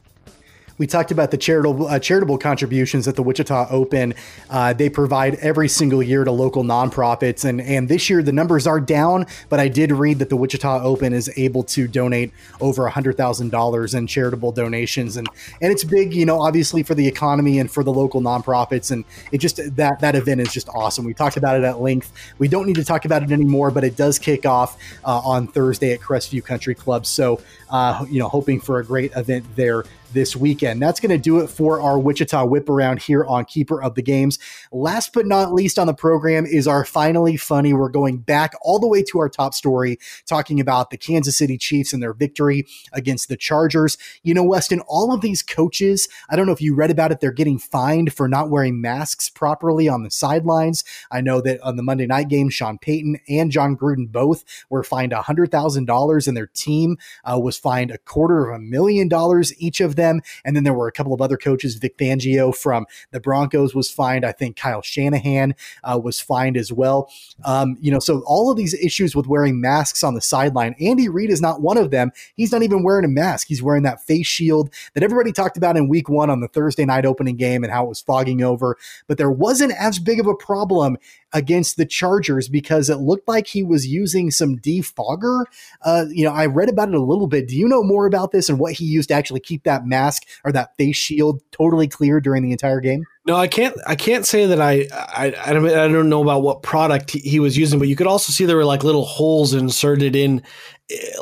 we talked about the charitable uh, charitable contributions at the Wichita Open. Uh, they provide every single year to local nonprofits, and and this year the numbers are down. But I did read that the Wichita Open is able to donate over hundred thousand dollars in charitable donations, and and it's big, you know, obviously for the economy and for the local nonprofits, and it just that that event is just awesome. We talked about it at length. We don't need to talk about it anymore, but it does kick off uh, on Thursday at Crestview Country Club. So, uh, you know, hoping for a great event there this weekend. That's going to do it for our Wichita whip around here on Keeper of the Games. Last but not least on the program is our finally funny. We're going back all the way to our top story, talking about the Kansas City Chiefs and their victory against the Chargers. You know, Weston, all of these coaches, I don't know if you read about it, they're getting fined for not wearing masks properly on the sidelines. I know that on the Monday night game, Sean Payton and Jon Gruden both were fined $100,000 and their team uh, was fined a quarter of a million dollars each of them them. And then there were a couple of other coaches. Vic Fangio from the Broncos was fined. I think Kyle Shanahan uh, was fined as well. Um, you know, so all of these issues with wearing masks on the sideline. Andy Reid is not one of them. He's not even wearing a mask. He's wearing that face shield that everybody talked about in week one on the Thursday night opening game and how it was fogging over. But there wasn't as big of a problem against the Chargers because it looked like he was using some defogger. Uh, you know, I read about it a little bit. Do you know more about this and what he used to actually keep that mask or that face shield totally clear during the entire game? No, I can't. I can't say that I. I, I don't. I don't know about what product he, he was using, but you could also see there were like little holes inserted in,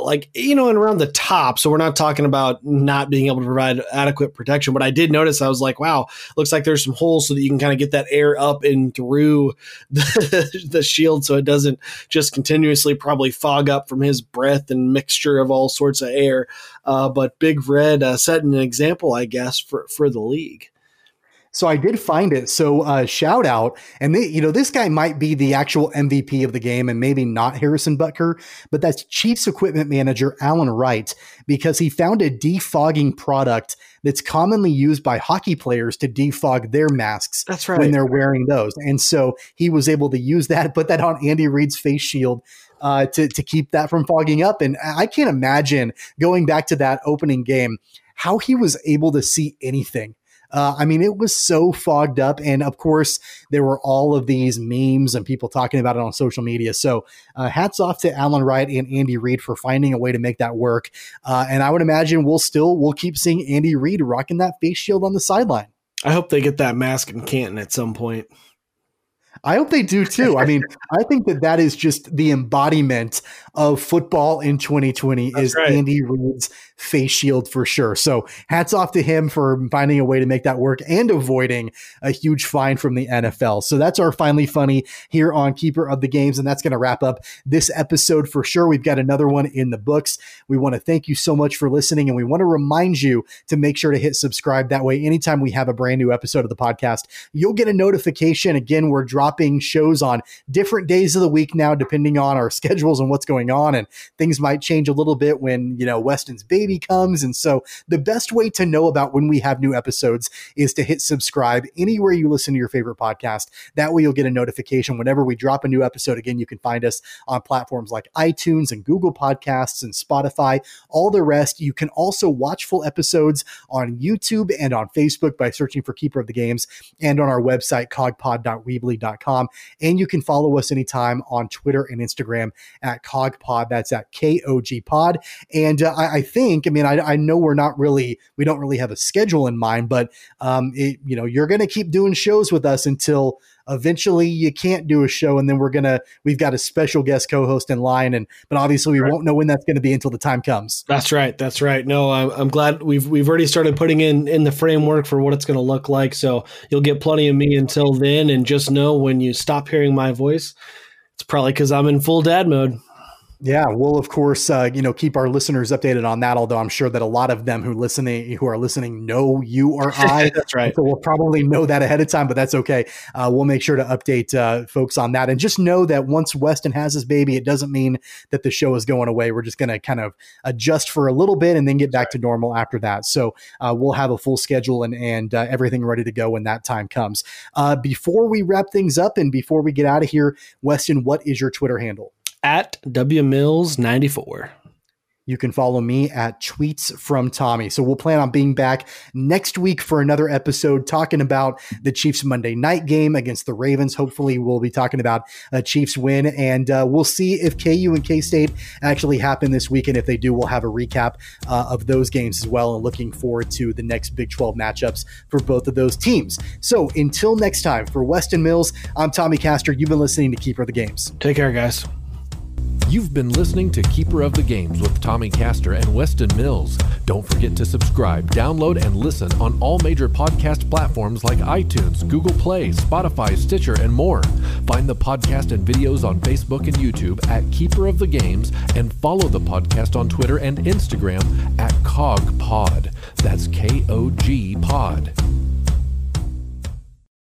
like you know, and around the top. So we're not talking about not being able to provide adequate protection. But I did notice. I was like, wow, looks like there's some holes so that you can kind of get that air up and through the, <laughs> the shield, so it doesn't just continuously probably fog up from his breath and mixture of all sorts of air. Uh, but Big Red uh, setting an example, I guess, for for the league. So I did find it. So uh, shout out, and they, you know this guy might be the actual MVP of the game, and maybe not Harrison Butker, but that's Chiefs equipment manager Allen Wright because he found a defogging product that's commonly used by hockey players to defog their masks. That's right. when they're wearing those, and so he was able to use that, put that on Andy Reid's face shield. Uh, to to keep that from fogging up, and I can't imagine going back to that opening game how he was able to see anything uh, I mean, it was so fogged up. And of course, there were all of these memes and people talking about it on social media. So uh, hats off to Allen Wright and Andy Reid for finding a way to make that work. Uh, and I would imagine we'll still, we'll keep seeing Andy Reid rocking that face shield on the sideline. I hope they get that mask in Canton at some point. I hope they do too. I mean, I think that that is just the embodiment of football in 2020 That's is right. Andy Reid's face shield for sure. So hats off to him for finding a way to make that work and avoiding a huge fine from the NFL. So that's our finally funny here on Keeper of the Games. And that's going to wrap up this episode for sure. We've got another one in the books. We want to thank you so much for listening. And we want to remind you to make sure to hit subscribe. That way, anytime we have a brand new episode of the podcast, you'll get a notification. Again, we're dropping shows on different days of the week now, depending on our <laughs> schedules and what's going on. And things might change a little bit when, you know, Weston's baby comes. And so the best way to know about when we have new episodes is to hit subscribe anywhere you listen to your favorite podcast. That way you'll get a notification whenever we drop a new episode. Again, you can find us on platforms like iTunes and Google Podcasts and Spotify, all the rest. You can also watch full episodes on YouTube and on Facebook by searching for Keeper of the Games and on our website, kogpod.weebly.com. And you can follow us anytime on Twitter and Instagram at kogpod. That's at K O G pod. And uh, I, I think I mean, I, I know we're not really, we don't really have a schedule in mind, but, um, it, you know, you're going to keep doing shows with us until eventually you can't do a show. And then we're to, we've got a special guest co-host in line. And, but obviously we right. won't know when that's going to be until the time comes. That's right. That's right. No, I'm, I'm glad we've, we've already started putting in, in the framework for what it's going to look like. So you'll get plenty of me until then. And just know when you stop hearing my voice, it's probably because I'm in full dad mode. Yeah, we'll of course, uh, you know, keep our listeners updated on that. Although I'm sure that a lot of them who listening, who are listening, know you or <laughs> I. that's right. So we'll probably know that ahead of time, but that's okay. Uh, we'll make sure to update uh, folks on that, and just know that once Weston has his baby, it doesn't mean that the show is going away. We're just going to kind of adjust for a little bit and then get back right. to normal after that. So uh, we'll have a full schedule and and uh, everything ready to go when that time comes. Uh, before we wrap things up and before we get out of here, Weston, what is your Twitter handle? At WMills94. You can follow me at Tweets from Tommy. So we'll plan on being back next week for another episode talking about the Chiefs Monday night game against the Ravens. Hopefully, we'll be talking about a Chiefs win, and uh, we'll see if KU and K State actually happen this weekend. If they do, we'll have a recap uh, of those games as well, and looking forward to the next Big 12 matchups for both of those teams. So until next time, for Weston Mills, I'm Tommy Castor. You've been listening to Keeper of the Games. Take care, guys. You've been listening to Keeper of the Games with Tommy Castor and Weston Mills. Don't forget to subscribe, download, and listen on all major podcast platforms like iTunes, Google Play, Spotify, Stitcher, and more. Find the podcast and videos on Facebook and YouTube at Keeper of the Games and follow the podcast on Twitter and Instagram at KOGPod. That's K O G Pod.